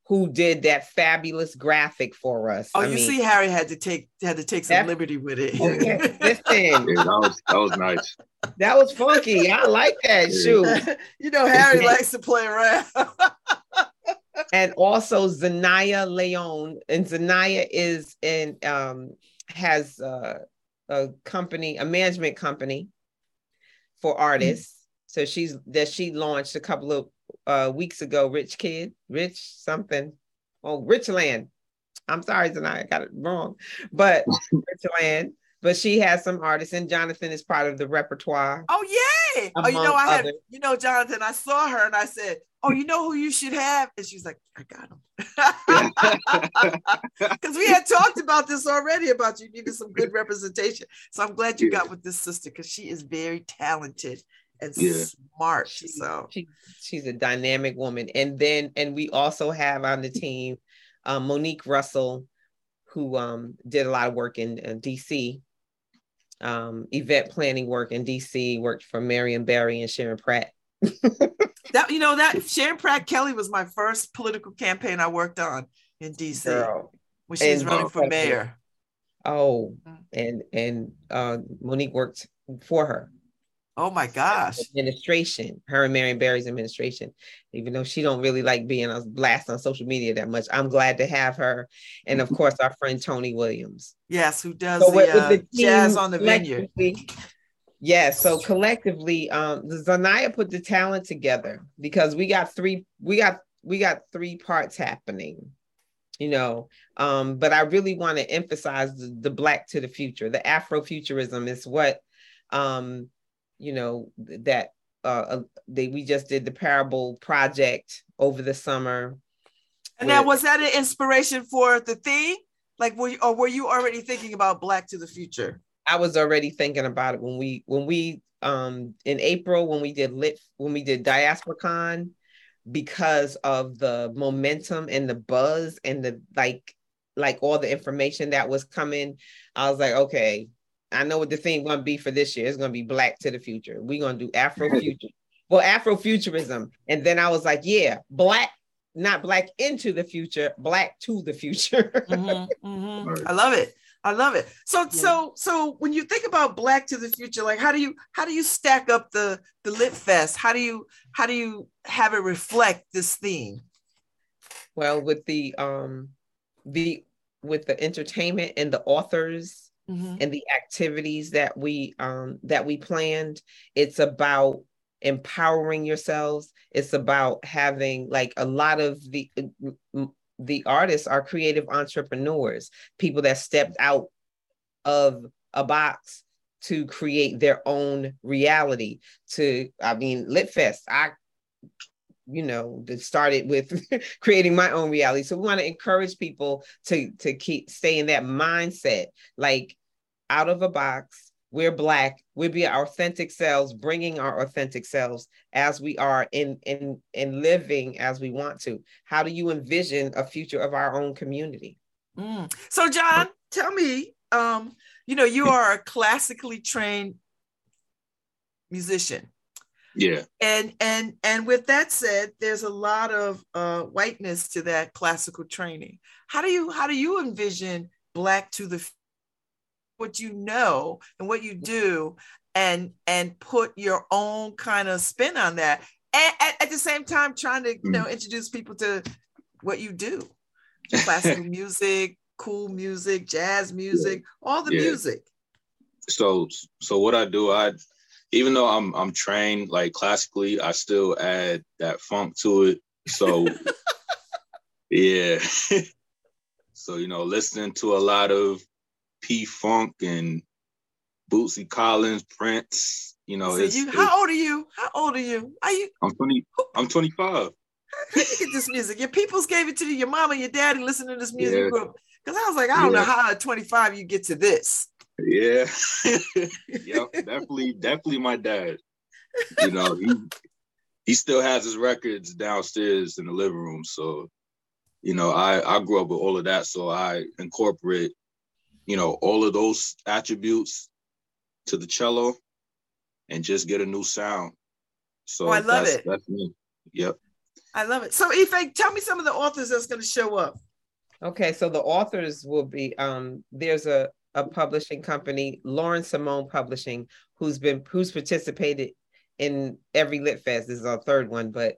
who did that fabulous graphic for us. Oh, I you mean, see, Harry had to take had to take some That- liberty with it. okay, listen, Yeah, that was that was nice. that was funky. I like that Yeah. shoe. you know, Harry likes to play around. and also Zanaya Leon. And Zanaya is in um has uh, a company, a management company for artists. So she's that she launched a couple of uh weeks ago, Rich Kid, Rich something. Oh, Richland. I'm sorry, Zanaya, I got it wrong. But Richland. But she has some artists, and Jonathan is part of the repertoire. oh yay! Oh, you know, I had others. you know, Jonathan. I saw her and I said, "Oh, you know who you should have?" And she's like, "I got him." Because we had talked about this already about you needed some good representation. So I'm glad you got with this sister because she is very talented and Yeah. smart. She- So she she's a dynamic woman and then and we also have on the team um, monique russell who um, did a lot of work in, uh dc um, event planning work in dc worked for marion barry and sharon pratt that you know that Sharon Pratt Kelly was my first political campaign I worked on in DC girl when she was running for mayor. oh Mm. and and uh, monique worked for her Oh my gosh. administration her and marion barry's administration even though she don't really like being a blast on social media that much i'm glad to have her and of course our friend tony williams Yes, who does So the, with, uh, the jazz on the vineyard? Yeah, so collectively, um, Zanaya put the talent together because we got three, we got we got three parts happening, you know. Um, but I really want to emphasize the, the black to the future. The Afrofuturism is what, um, you know, that uh, uh, they we just did the Parable project over the summer. And now, was that an inspiration for the theme? Like, were you, or were you already thinking about Black to the Future? I was already thinking about it when we when we um in April when we did lit when we did DiasporaCon because of the momentum and the buzz and the like like all the information that was coming. I was like, okay, I know what the theme gonna be for this year. It's gonna be black to the future. We're gonna do Afrofuture. well, Afrofuturism. And then I was like, yeah, black, not black into the future, black to the future. Mhm, mhm. I love it. I love it. So so so when you think about Black to the Future, like how do you how do you stack up the the Lit Fest? How do you how do you have it reflect this theme? Well, with the um the with the entertainment and the authors Mhm. and the activities that we um that we planned it's about empowering yourselves. It's about having like a lot of the the artists are creative entrepreneurs people that stepped out of a box to create their own reality to i mean litfest i you know that started with creating my own reality. So we want to encourage people to to keep stay in that mindset. Like out of a box we're black we'll be our authentic selves bringing our authentic selves as we are in in in living as we want to how do you envision a future of our own community Mm. So, John, tell me, um, you know, you are a classically trained musician. Yeah. And and and with that said, there's a lot of uh, whiteness to that classical training. How do you how do you envision black to the f- what you know and what you do and and put your own kind of spin on that and at, at the same time trying to you know mm-hmm. introduce people to what you do classical music cool music jazz music all the Yeah. music So so what I do, I even though I'm I'm trained like classically, I still add that funk to it. So yeah. so you know, listening to a lot of P Funk and Bootsy Collins, Prince. You know, So it's, you, it's- how old are you how old are you are you I'm 20. I'm 25. how you get this music? Your peoples gave it to you, your mama, your daddy listened to this music. Yeah. Because I was like, I don't know how at 25 you get to this. Yeah. yep. Definitely, definitely my dad. You know, he he still has his records downstairs in the living room. So, you know, I I grew up with all of that. So I incorporate, you know, all of those attributes to the cello and just get a new sound. So Oh, I love that's, it. That's me. Yep. I love it. So Ife, tell me some of the authors that's going to show up. Okay, so the authors will be um there's a a publishing company, Lauren Simone Publishing, who's been who's participated in every Lit Fest. This is our third one, but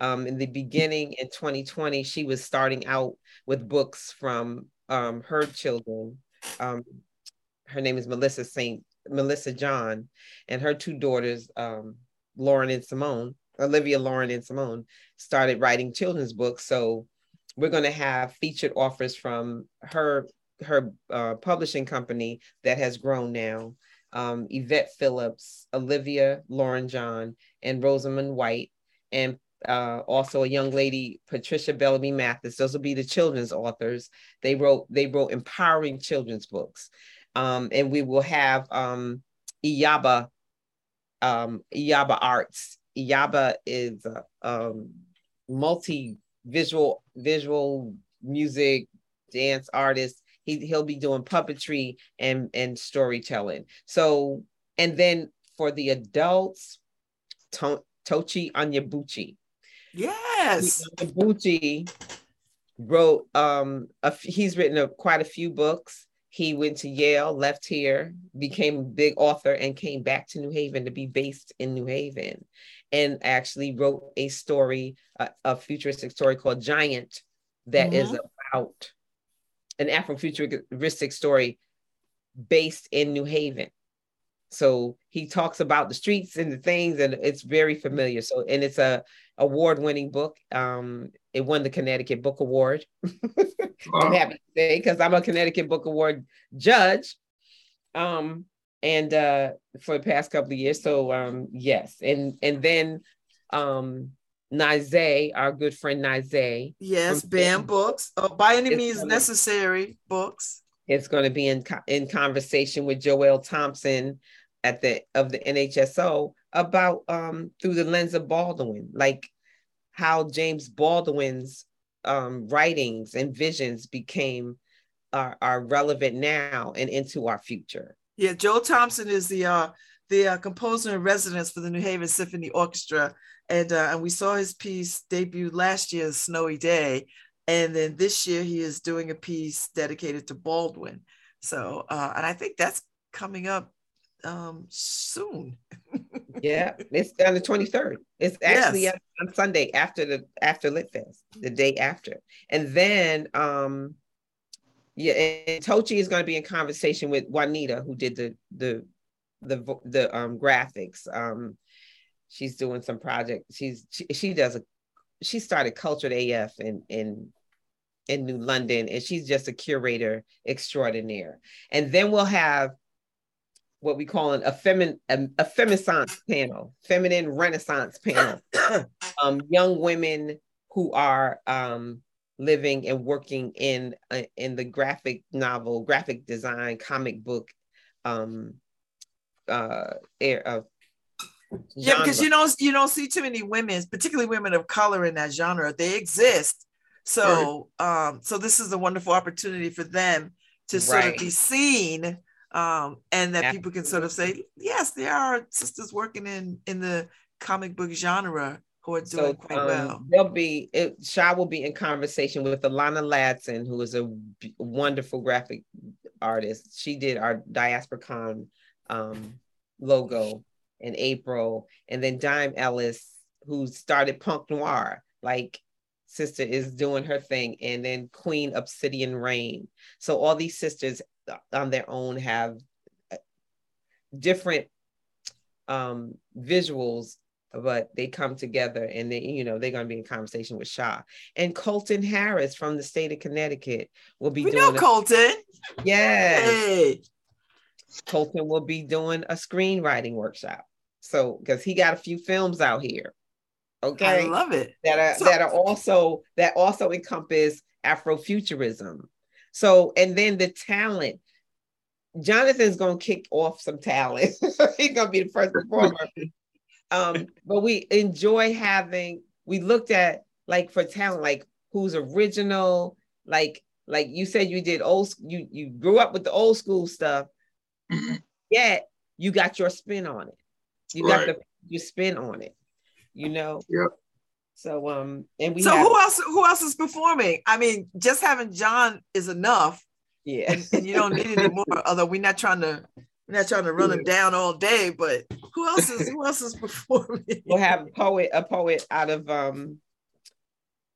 um in the beginning in 2020, she was starting out with books from um her children. Um her name is Melissa Saint Melissa John, and her two daughters, um, Lauren and Simone, Olivia Lauren and Simone, started writing children's books. So we're going to have featured offers from her her uh, publishing company that has grown now um, yvette phillips olivia lauren john and rosamund white and uh, also a young lady patricia bellamy mathis. Those will be the children's authors. They wrote they wrote empowering children's books. Um, and we will have um, iyaba um, iyaba arts. Iyaba is uh, um, multi visual visual music dance artist. He, he'll be doing puppetry and and storytelling. So and then for the adults to, tochi onyebuchi Yes. onyebuchi wrote um a, f- he's written a, quite a few books. He went to yale left here became a big author and came back to new haven to be based in new haven and actually wrote a story a, a futuristic story called giant that is about an afrofuturistic story based in new haven. So he talks about the streets and the things and it's very familiar. So and it's a award-winning book um it won the connecticut book award i'm happy to say because i'm a connecticut book award judge um and uh for the past couple of years so um yes and and then um Nize, our good friend Nize, Yes. From Bam Bam. books. Oh, by any It's means coming. necessary books. It's going to be in in conversation with Joel Thompson at the of the NHSO about um through the lens of Baldwin, like how James Baldwin's um writings and visions became are, are relevant now and into our future. Yeah, Joel Thompson is the uh, the uh, composer in residence for the New Haven Symphony Orchestra, and uh, and we saw his piece debut last year, "Snowy Day," and then this year he is doing a piece dedicated to Baldwin. So, uh, and I think that's coming up um, soon. yeah, it's on the 23rd. It's actually yes. on Sunday after the after Lit Fest, the day after. And then um yeah, and Tochi is going to be in conversation with Juanita, who did the the the the um graphics. Um she's doing some project. She's she, she does a she started Cultured AF in in in New London, and she's just a curator extraordinaire. And then we'll have what we call an a feminine a, a panel, feminine renaissance panel. um, young women who are um, living and working in uh, in the graphic novel, graphic design, comic book um, uh, air, uh, yeah, because you don't you don't see too many women, particularly women of color in that genre. They exist. So right. um, so this is a wonderful opportunity for them to sort right. of be seen um, and that Absolutely. people can sort of say, yes, there are sisters working in in the comic book genre who are doing so, quite um, well. They'll be it, Shah will be in conversation with Alana Ladson, who is a b- wonderful graphic artist. She did our DiasporaCon um, logo in April, and then Dime Ellis, who started Punk Noir, like sister is doing her thing, and then Queen Obsidian Rain. So all these sisters on their own have uh, different um, visuals but they come together and they, you know, they're going to be in conversation with Shah and Colton Harris from the state of Connecticut will be we doing. know a, Colton. Yes. Hey. Colton will be doing a screenwriting workshop. So, because he got a few films out here. Okay. I love it. That are so- that are also that also encompass Afrofuturism. So, and then the talent. Jonathan's gonna kick off some talent. He's gonna be the first performer. um, but we enjoy having. We looked at like for talent, like who's original, like like you said you did old. You you grew up with the old school stuff, mm-hmm. yet you got your spin on it. You right. got the you spin on it. You know. Yep. So um, and we. So have, who else? Who else is performing? I mean, just having John is enough. Yeah, and, and you don't need any more. Although we're not trying to, we're not trying to run him down all day. But who else is who else is performing? We'll have a poet, a poet out of um,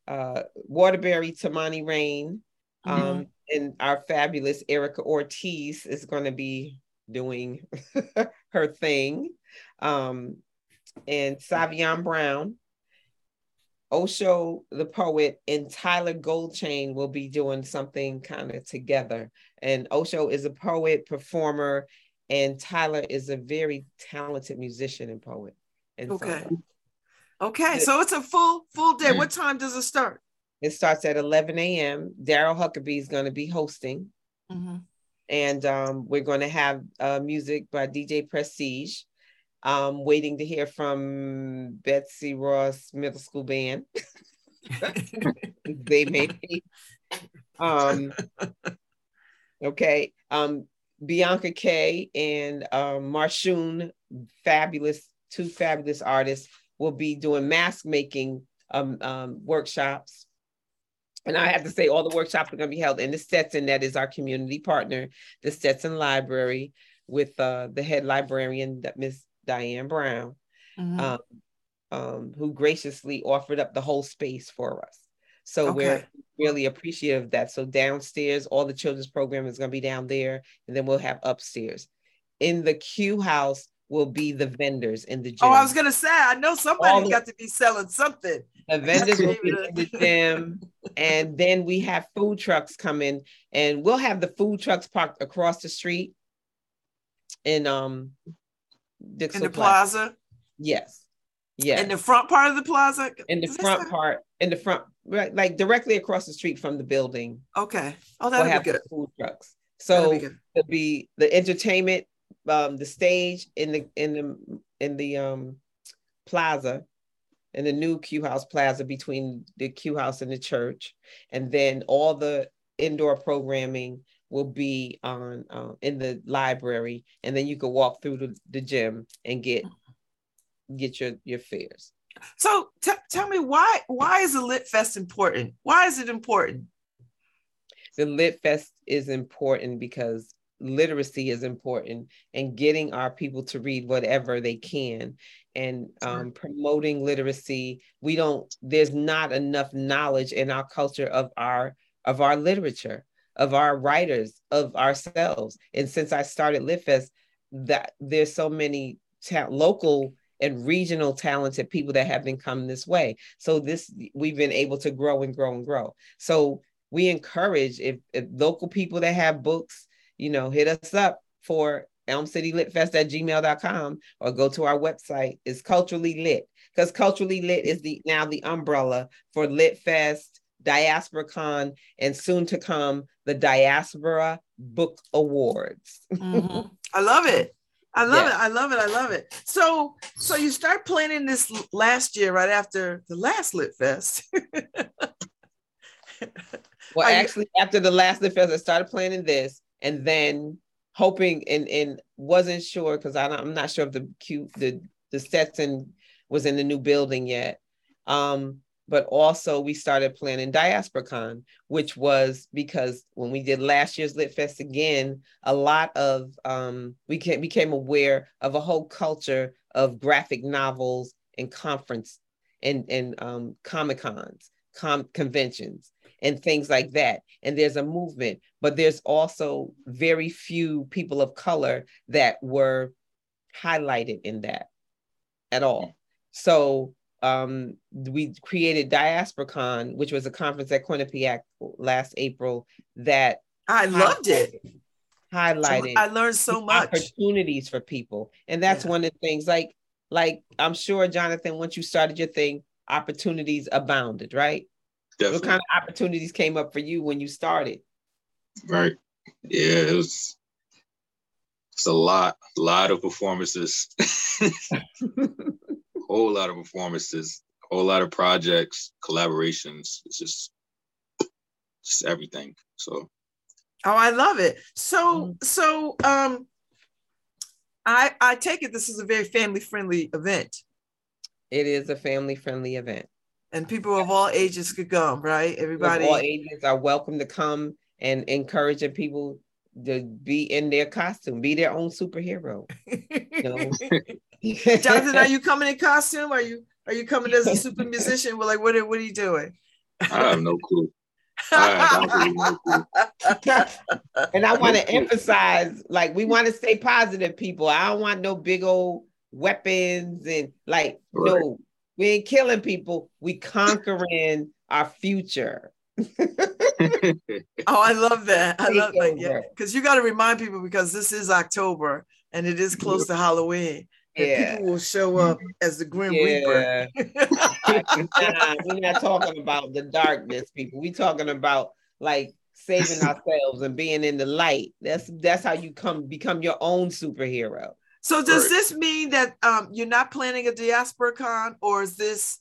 uh, Waterbury, Tamani Rain, um, mm-hmm. and our fabulous Erica Ortiz is going to be doing her thing, um, and Savion Brown Osho, the poet, and Tyler Goldchain will be doing something kind of together. And Osho is a poet, performer, and Tyler is a very talented musician and poet. And okay. So, okay. So it's a full full day. What time does it start? It starts at 11 a.m. Daryl Huckabee is going to be hosting. Mm-hmm. And um, we're going to have uh, music by DJ Prestige. Um, waiting to hear from Betsy Ross Middle School Band. they may be. Um, okay. Um, Bianca Kay and um, Marshoon, fabulous, two fabulous artists, will be doing mask making um, um, workshops. And I have to say, all the workshops are going to be held in the Stetson, that is our community partner, the Stetson Library, with uh, the head librarian, Miss Diane Brown, mm-hmm. um, um, who graciously offered up the whole space for us. So okay. we're really appreciative of that. So downstairs, all the children's program is going to be down there, and then we'll have upstairs. In the Q house will be the vendors in the gym. Oh, I was gonna say, I know somebody got to be selling something. The vendors will be in the gym, and then we have food trucks coming, and we'll have the food trucks parked across the street in um Dixwell in the plaza. plaza. Yes. Yes. In the front part of the plaza. In the front part, in the front, right, like directly across the street from the building. Okay. Oh, that'll we'll be good. Food trucks. So be it'll be the entertainment, um, the stage in the in the in the um plaza, in the new Q House Plaza between the Q House and the church, and then all the indoor programming will be on uh, in the library, and then you can walk through the, the gym and get get your your fares. So t- tell me why why is the Lit Fest important? Why is it important? The Lit Fest is important because literacy is important and getting our people to read whatever they can and um, promoting literacy we don't there's not enough knowledge in our culture of our of our literature of our writers of ourselves. And since i started litfest that there's so many ta- local and regional talented people that have been coming this way. So this we've been able to grow and grow and grow. So we encourage if, if local people that have books you know hit us up for elmcitylitfest at gmail.com or go to our website. It's culturally lit because culturally lit is the now the umbrella for Litfest, DiasporaCon, and soon to come the Diaspora Book Awards. mm-hmm. I love it. I love it. I love it. I love it. So, so you start planning this last year, right after the last Lit Fest. well, actually, after the last Lit Fest, I started planning this, and then hoping and and wasn't sure because I'm not sure if the cute the the Stetson was in the new building yet. Um, but also we started planning DiasporaCon, which was because when we did last year's Lit Fest again, a lot of um, we came, became aware of a whole culture of graphic novels and conference and and um, comic cons, com- conventions, and things like that. And there's a movement, but there's also very few people of color that were highlighted in that at all. So um, we created DiasporaCon, which was a conference at Quinnipiac last April that I loved it. Highlighted. I learned so much opportunities for people, and that's yeah. one of the things. Like, like I'm sure Jonathan, once you started your thing, opportunities abounded, right? Definitely. What kind of opportunities came up for you when you started? Right. Yeah, it was it's a lot, a lot of performances. whole lot of performances, a whole lot of projects, collaborations. It's just just everything. So Oh, I love it. So mm-hmm. so um I I take it this is a very family friendly event. It is a family friendly event and people of all ages could come, right? Everybody, of all ages are welcome to come and encouraging people to be in their costume, be their own superhero. You know? Jonathan, are you coming in costume? Are you are you coming as a super musician? We're like, what are, what are you doing? I have no clue. I and I want to emphasize, like, we want to stay positive, people. I don't want no big old weapons and like, right. no, we ain't killing people. We conquering our future. oh, I love that. I love that. Yeah, because you got to remind people because this is October and it is close to Halloween. Yeah. people will show up as the Grim yeah. Reaper. nah, we're not talking about the darkness, people. We're talking about like saving ourselves and being in the light. That's that's how you come become your own superhero. So does right. this mean that um, you're not planning a DiasporaCon, or is this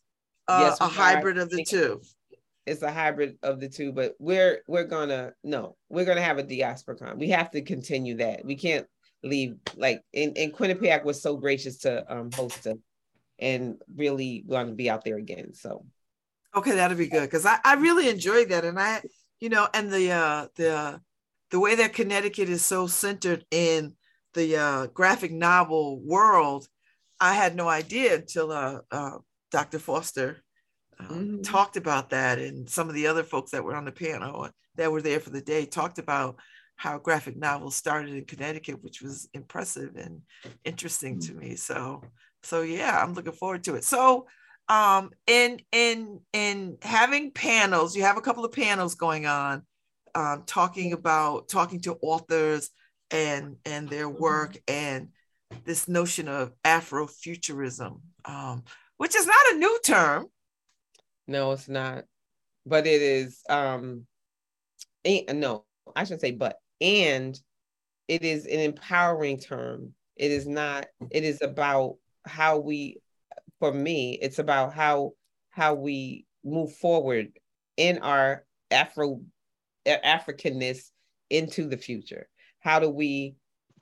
uh, yes, a hybrid of the two? It's a hybrid of the two, but we're we're gonna no, we're gonna have a DiasporaCon. We have to continue that. We can't leave like and, and Quinnipiac was so gracious to um, host us and really want to be out there again. So okay, that'll be good because I, I really enjoyed that, and I you know, and the uh, the the way that Connecticut is so centered in the uh, graphic novel world, I had no idea until uh, uh, Dr. Foster mm. talked about that, and some of the other folks that were on the panel that were there for the day talked about how graphic novels started in Connecticut, which was impressive and interesting to me. So, so yeah, I'm looking forward to it. So, um, in in in having panels, you have a couple of panels going on, um, talking about talking to authors and and their mm-hmm. work and this notion of Afrofuturism, um, which is not a new term. No, it's not, but it is. Um, no, I should say, but and it is an empowering term. It is not. It is about how we. For me, it's about how how we move forward in our Afro Africanness into the future how do we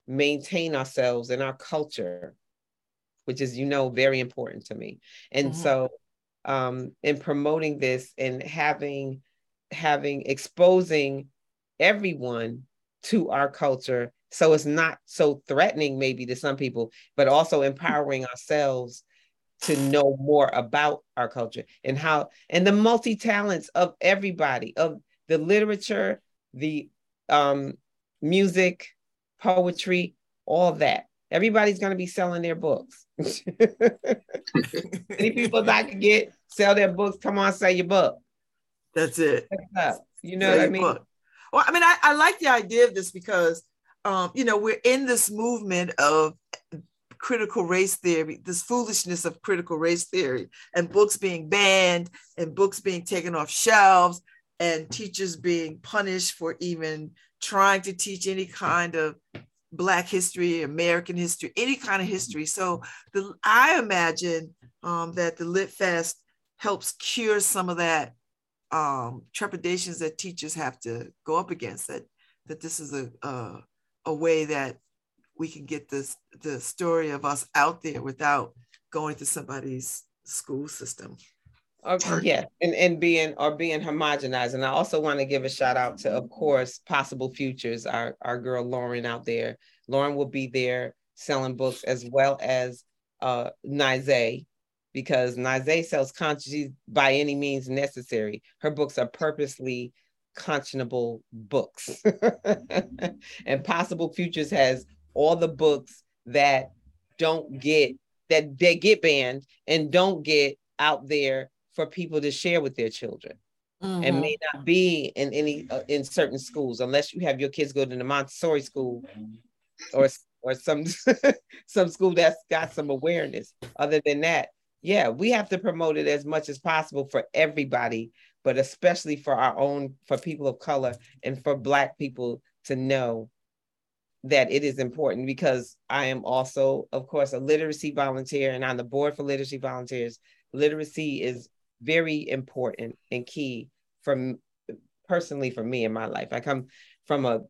maintain ourselves and our culture which is you know very important to me and mm-hmm. so um in promoting this and having having exposing everyone to our culture So it's not so threatening, maybe to some people, but also empowering ourselves to know more about our culture and how and the multi talents of everybody of the literature, the um, music, poetry, all that. Everybody's going to be selling their books. Any people that can get sell their books, come on, sell your book. That's it. You know sell what I mean? Book. Well, I mean, I, I like the idea of this because, um, you know, we're in this movement of critical race theory, this foolishness of critical race theory, and books being banned and books being taken off shelves and teachers being punished for even trying to teach any kind of Black history, American history, any kind of history. So the, I imagine um, that the Lit Fest helps cure some of that um, trepidations that teachers have to go up against. That that this is a a, a way that we can get this the story of us out there without going to somebody's school system. Okay, yeah, and, and being or being homogenized. And I also want to give a shout out to, of course, Possible Futures, our, our girl Lauren out there. Lauren will be there selling books as well as uh Nize, because Nize sells conscious by any means necessary. Her books are purposely conscionable books. and Possible Futures has all the books that don't get that they get banned and don't get out there for people to share with their children mm-hmm. and may not be in any uh, in certain schools unless you have your kids go to the Montessori school or or some some school that's got some awareness. Other than that, yeah, we have to promote it as much as possible for everybody, but especially for our own for people of color and for black people to know that it is important because I am also, of course, a literacy volunteer and on the board for literacy volunteers. Literacy is very important and key from personally for me in my life. I come from a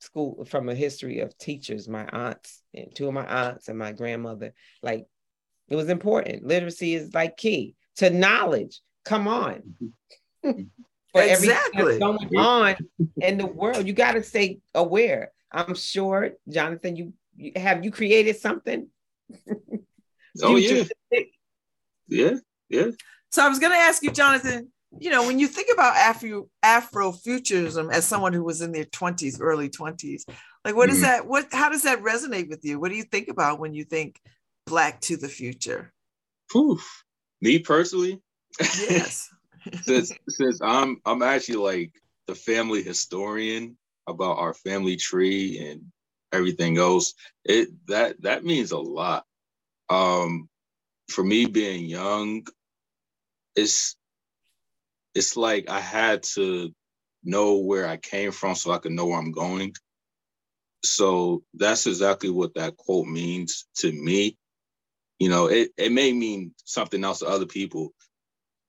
school from a history of teachers, my aunts and two of my aunts and my grandmother. Like it was important. Literacy is like key to knowledge. Come on. For exactly. going on in the world, you got to stay aware. I'm sure, Jonathan, you, you have you created something? oh yeah. Yeah, yeah. So I was going to ask you, Jonathan. You know, when you think about Afro Afrofuturism as someone who was in their twenties, early twenties, like what is mm-hmm. that? What how does that resonate with you? What do you think about when you think Black to the future? Poof. Me personally, yes. since since I'm I'm actually like the family historian about our family tree and everything else, it that that means a lot. Um, for me being young, it's it's like I had to know where I came from so I could know where I'm going. So that's exactly what that quote means to me. You know, it, it may mean something else to other people,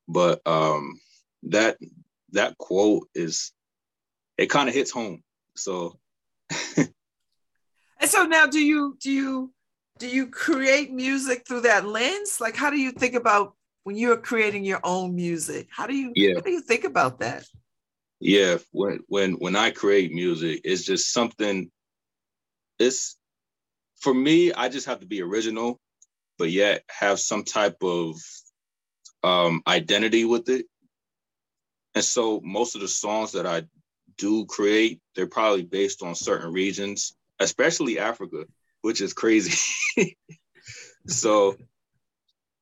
but um that that quote is it kind of hits home. So and so now do you do you do you create music through that lens? Like how do you think about when you're creating your own music how do you yeah. how do you think about that yeah when when when i create music it's just something it's for me i just have to be original but yet have some type of um identity with it and so most of the songs that i do create they're probably based on certain regions especially africa which is crazy so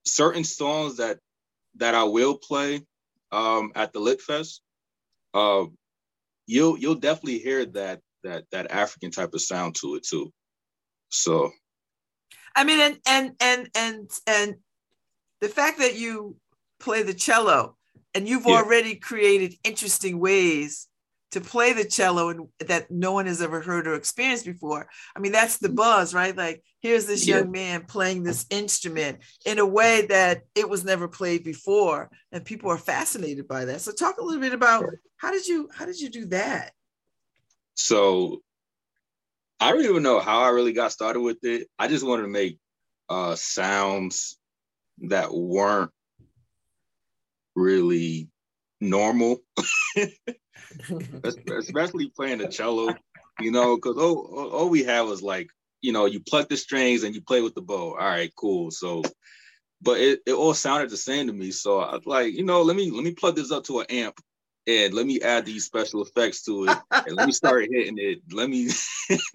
certain songs that that I will play um, at the Lit Fest, uh, you'll you'll definitely hear that that that African type of sound to it too. So, I mean, and and and and and the fact that you play the cello and you've yeah. already created interesting ways to play the cello and that no one has ever heard or experienced before. I mean, that's the buzz, right? Like, here's this yeah. young man playing this instrument in a way that it was never played before, and people are fascinated by that. So, talk a little bit about how did you how did you do that? So, I don't even know how I really got started with it. I just wanted to make uh, sounds that weren't really normal. especially playing the cello. you know, because all, all we had was like, you know, you pluck the strings and you play with the bow. All right, cool. So, but it, it all sounded the same to me. So I was like, you know, let me let me plug this up to an amp and let me add these special effects to it and let me start hitting it. Let me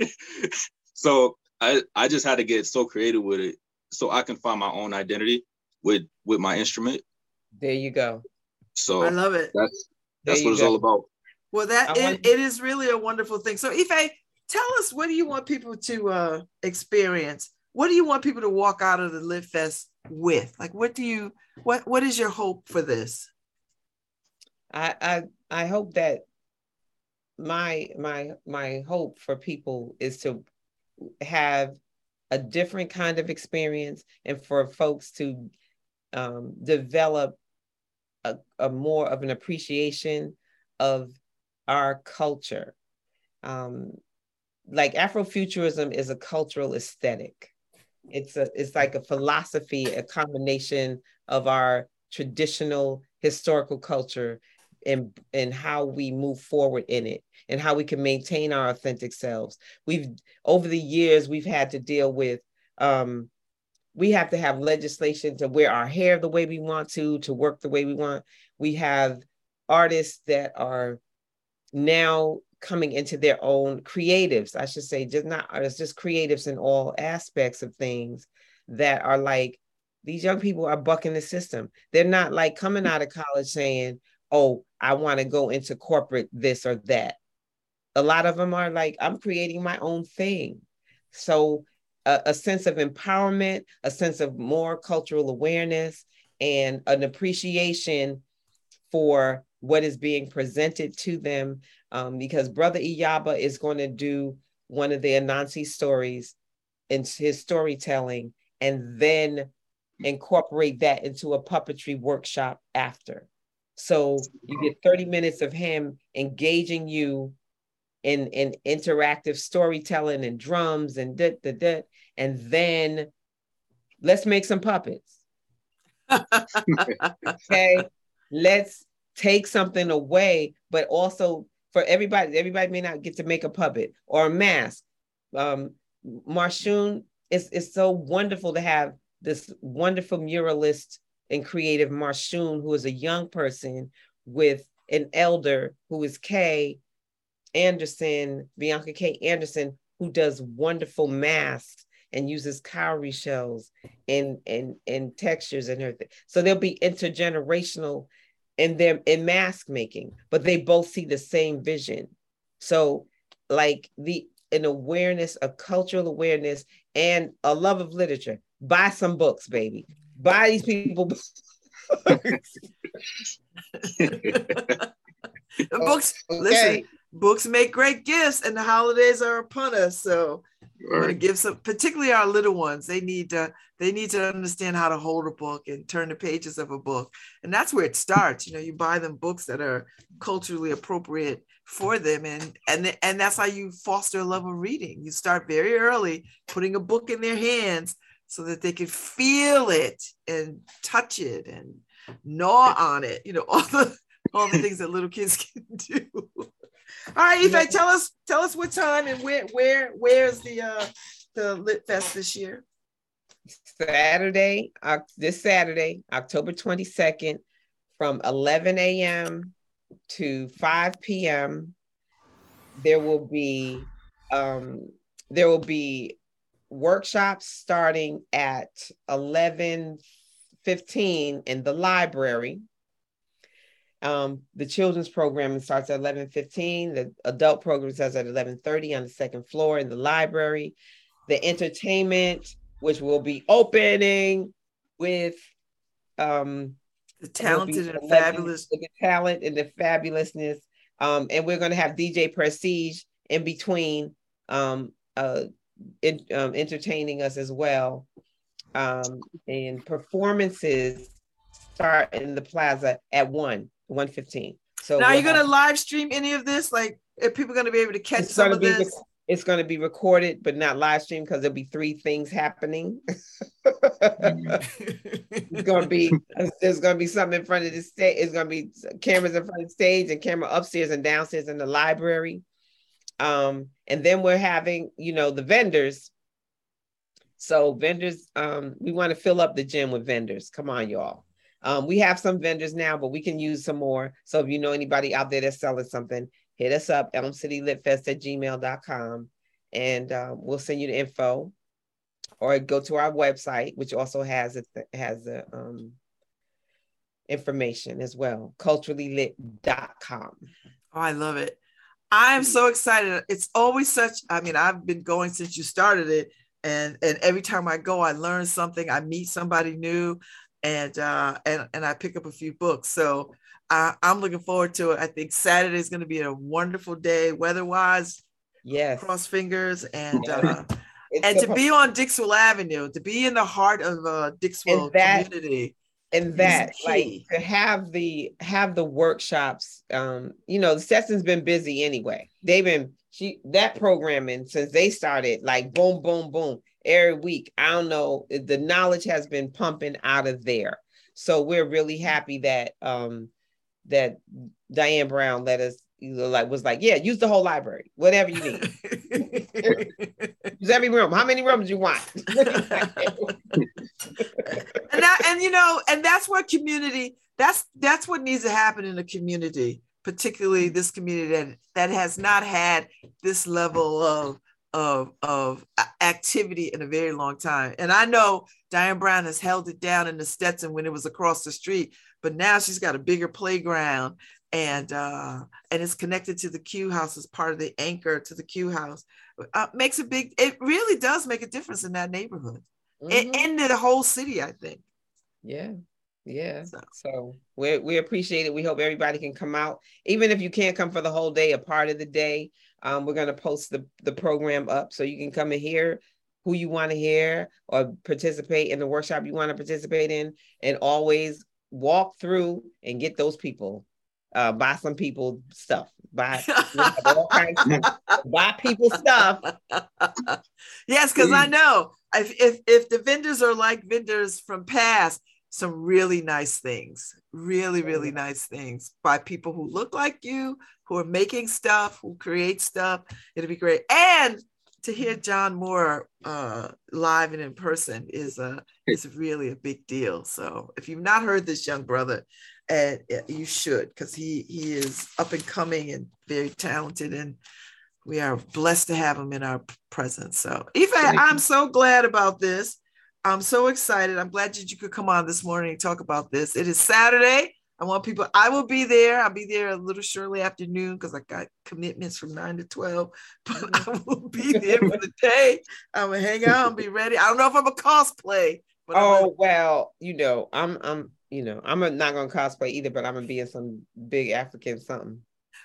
so I I just had to get so creative with it so I can find my own identity with with my instrument. There you go. So I love it. That's that's what it's all about. Well, that it, it is really a wonderful thing. So Ife, tell us what do you want people to uh, experience? What do you want people to walk out of the Lit Fest with? Like, what do you what what is your hope for this? I I I hope that my my my hope for people is to have a different kind of experience and for folks to um, develop a, a, more of an appreciation of our culture. Um, like Afrofuturism is a cultural aesthetic. It's a it's like a philosophy, a combination of our traditional historical culture and and how we move forward in it and how we can maintain our authentic selves. We've over the years we've had to deal with um we have to have legislation to wear our hair the way we want to to work the way we want. We have artists that are now coming into their own creatives. I should say just not artists just creatives in all aspects of things that are like these young people are bucking the system. They're not like coming out of college saying oh, I want to go into corporate this or that. A lot of them are like, I'm creating my own thing. So, a, a sense of empowerment, a sense of more cultural awareness, and an appreciation for what is being presented to them. Um, because Brother Iyaba is going to do one of the Anansi stories in his storytelling and then incorporate that into a puppetry workshop after. So you get 30 minutes of him engaging you in, in interactive storytelling and drums and da, da, da, and then let's make some puppets. okay, let's take something away, but also for everybody, everybody may not get to make a puppet or a mask. Um, Marshoon, it's, it's so wonderful to have this wonderful muralist and creative Marshoon, who is a young person with an elder who is Kay Anderson, Bianca K. Anderson, who does wonderful masks and uses cowrie shells and and and textures and everything. So they'll be intergenerational in their in mask making, but they both see the same vision. So like the an awareness, a cultural awareness, and a love of literature. Buy some books, baby buy these people books. books, okay. listen, books make great gifts, and the holidays are upon us. So we're going to give some, particularly our little ones. They need to they need to understand how to hold a book and turn the pages of a book, and that's where it starts. You know, you buy them books that are culturally appropriate for them, and and and that's how you foster a love of reading. You start very early, putting a book in their hands so that they can feel it and touch it and gnaw on it. You know, all the all the things that little kids can do. All right, Ife, tell us tell us what time and where where where's the uh the Lit Fest this year? Saturday, uh, this Saturday, October 22nd, from 11 a.m. to 5 p.m. There will be um, there will be workshops starting at 11 15 in the library. Um, the children's program starts at 11 15 the adult program starts at 11 30 on the second floor in the library. The entertainment which will be opening with um, the talented and fabulous the talent and the fabulousness. Um, and we're going to have dj prestige in between um, uh, it, um, entertaining us as well. Um, and performances start in the plaza at 1, 115. So now, are you going to live stream any of this? Like, are people going to be able to catch some of this? Rec- it's going to be recorded, but not live stream because there'll be three things happening. it's going to be there's going to be something in front of the stage. It's going to be cameras in front of the stage and camera upstairs and downstairs in the library. Um, and then we're having, you know, the vendors. So vendors, um, we want to fill up the gym with vendors. Come on, y'all. Um, we have some vendors now, but we can use some more. So if you know anybody out there that's selling something, hit us up, elmcitylitfest at gmail.com, and uh, we'll send you the info. Or go to our website, which also has it has the um, information as well, culturallylit.com. Oh, I love it. I'm so excited. It's always such, I mean, I've been going since you started it. And, and every time I go, I learn something. I meet somebody new, and uh, and and I pick up a few books. So I, I'm looking forward to it. I think Saturday is going to be a wonderful day, weather-wise. Yes. Cross fingers and uh, and to be on Dixwell Avenue, to be in the heart of uh, Dixwell that, community. And that, like, to have the have the workshops. Um, you know, the session's been busy anyway. They've been she that programming since they started, like boom, boom, boom, every week. I don't know. The knowledge has been pumping out of there. So we're really happy that um that Diane Brown let us like was like, yeah, use the whole library, whatever you need. use every room. How many rooms you want? and that, and you know, and that's what community. That's that's what needs to happen in a community, particularly mm-hmm. this community that that has not had this level of of of uh, activity in a very long time. And I know Diane Brown has held it down in the Stetson when it was across the street, but now she's got a bigger playground and uh, and it's connected to the Q house as part of the anchor to the Q house. Uh, makes a big. It really does make a difference in that neighborhood mm-hmm. and, in the whole city. I think. Yeah. Yeah. So. so, we we appreciate it. We hope everybody can come out, even if you can't come for the whole day, a part of the day. Um, we're gonna post the the program up so you can come and hear who you want to hear or participate in the workshop you want to participate in, and always walk through and get those people uh, buy some people stuff. Buy buy people stuff. yes, because I know if, if if the vendors are like vendors from past, some really nice things, really really nice things by people who look like you, who are making stuff, who create stuff. It'll be great. And to hear John Moore uh, live and in person is a is really a big deal. So if you've not heard this young brother, and you should because he he is up and coming and very talented and we are blessed to have him in our presence. So Ife, i'm so glad about this. I'm so excited. I'm glad that you could come on this morning and talk about this. It is saturday. I want people i will be there. I'll be there a little shortly afternoon because i got commitments from 9 to 12 but i mm-hmm. will be there for the day. I'm gonna hang out and be ready. I don't know if i'm a cosplay but oh well you know i'm i'm you know, I'm not gonna cosplay either, but I'm gonna be in some big African something.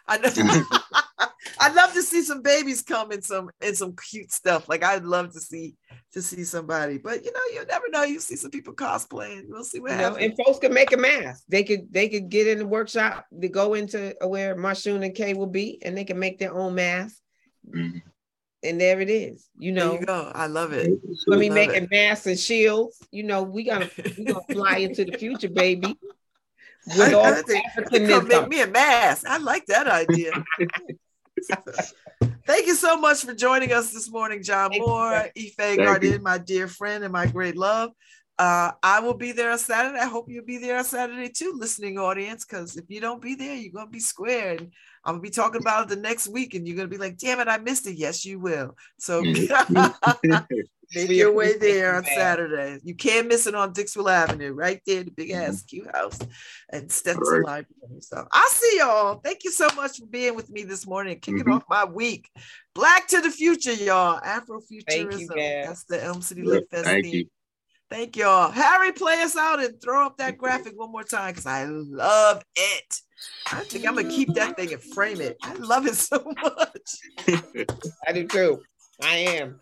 I know. I'd love to see some babies come in some in some cute stuff. Like I'd love to see to see somebody, but you know, you never know. You see some people cosplaying. We'll see what you happens. Know, and folks can make a mask. They could they could get in the workshop. They go into where Marshawn and Kay will be, and they can make their own mask. Mm-hmm and there it is. You know, there you go. I love it. Let me making masks and shields. You know, we gotta we gonna fly into the future, baby. With all come make me a mask. I like that idea. Thank you so much for joining us this morning, John Thank Moore, Ife Gardin, my dear friend and my great love. Uh, I will be there on Saturday. I hope you'll be there on Saturday too, listening audience, because if you don't be there, you're gonna be squared. I'm gonna be talking about it the next week, and you're gonna be like, "Damn it, I missed it." Yes, you will. So make your way there on Saturday. You can't miss it on Dixwell Avenue, right there, the big mm-hmm. ass Q House and Stetson right. Library. So I'll see y'all. Thank you so much for being with me this morning, kicking mm-hmm. off my week. Black to the future, y'all. Afrofuturism. That's the Elm City Lit Fest. Thank you. Thank y'all. Harry, play us out and throw up that graphic one more time because I love it. I think I'm gonna keep that thing and frame it. I love it so much. I do too. I am.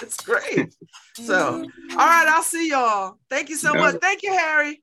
It's great. So, all right, I'll see y'all. Thank you so much. Thank you, Harry.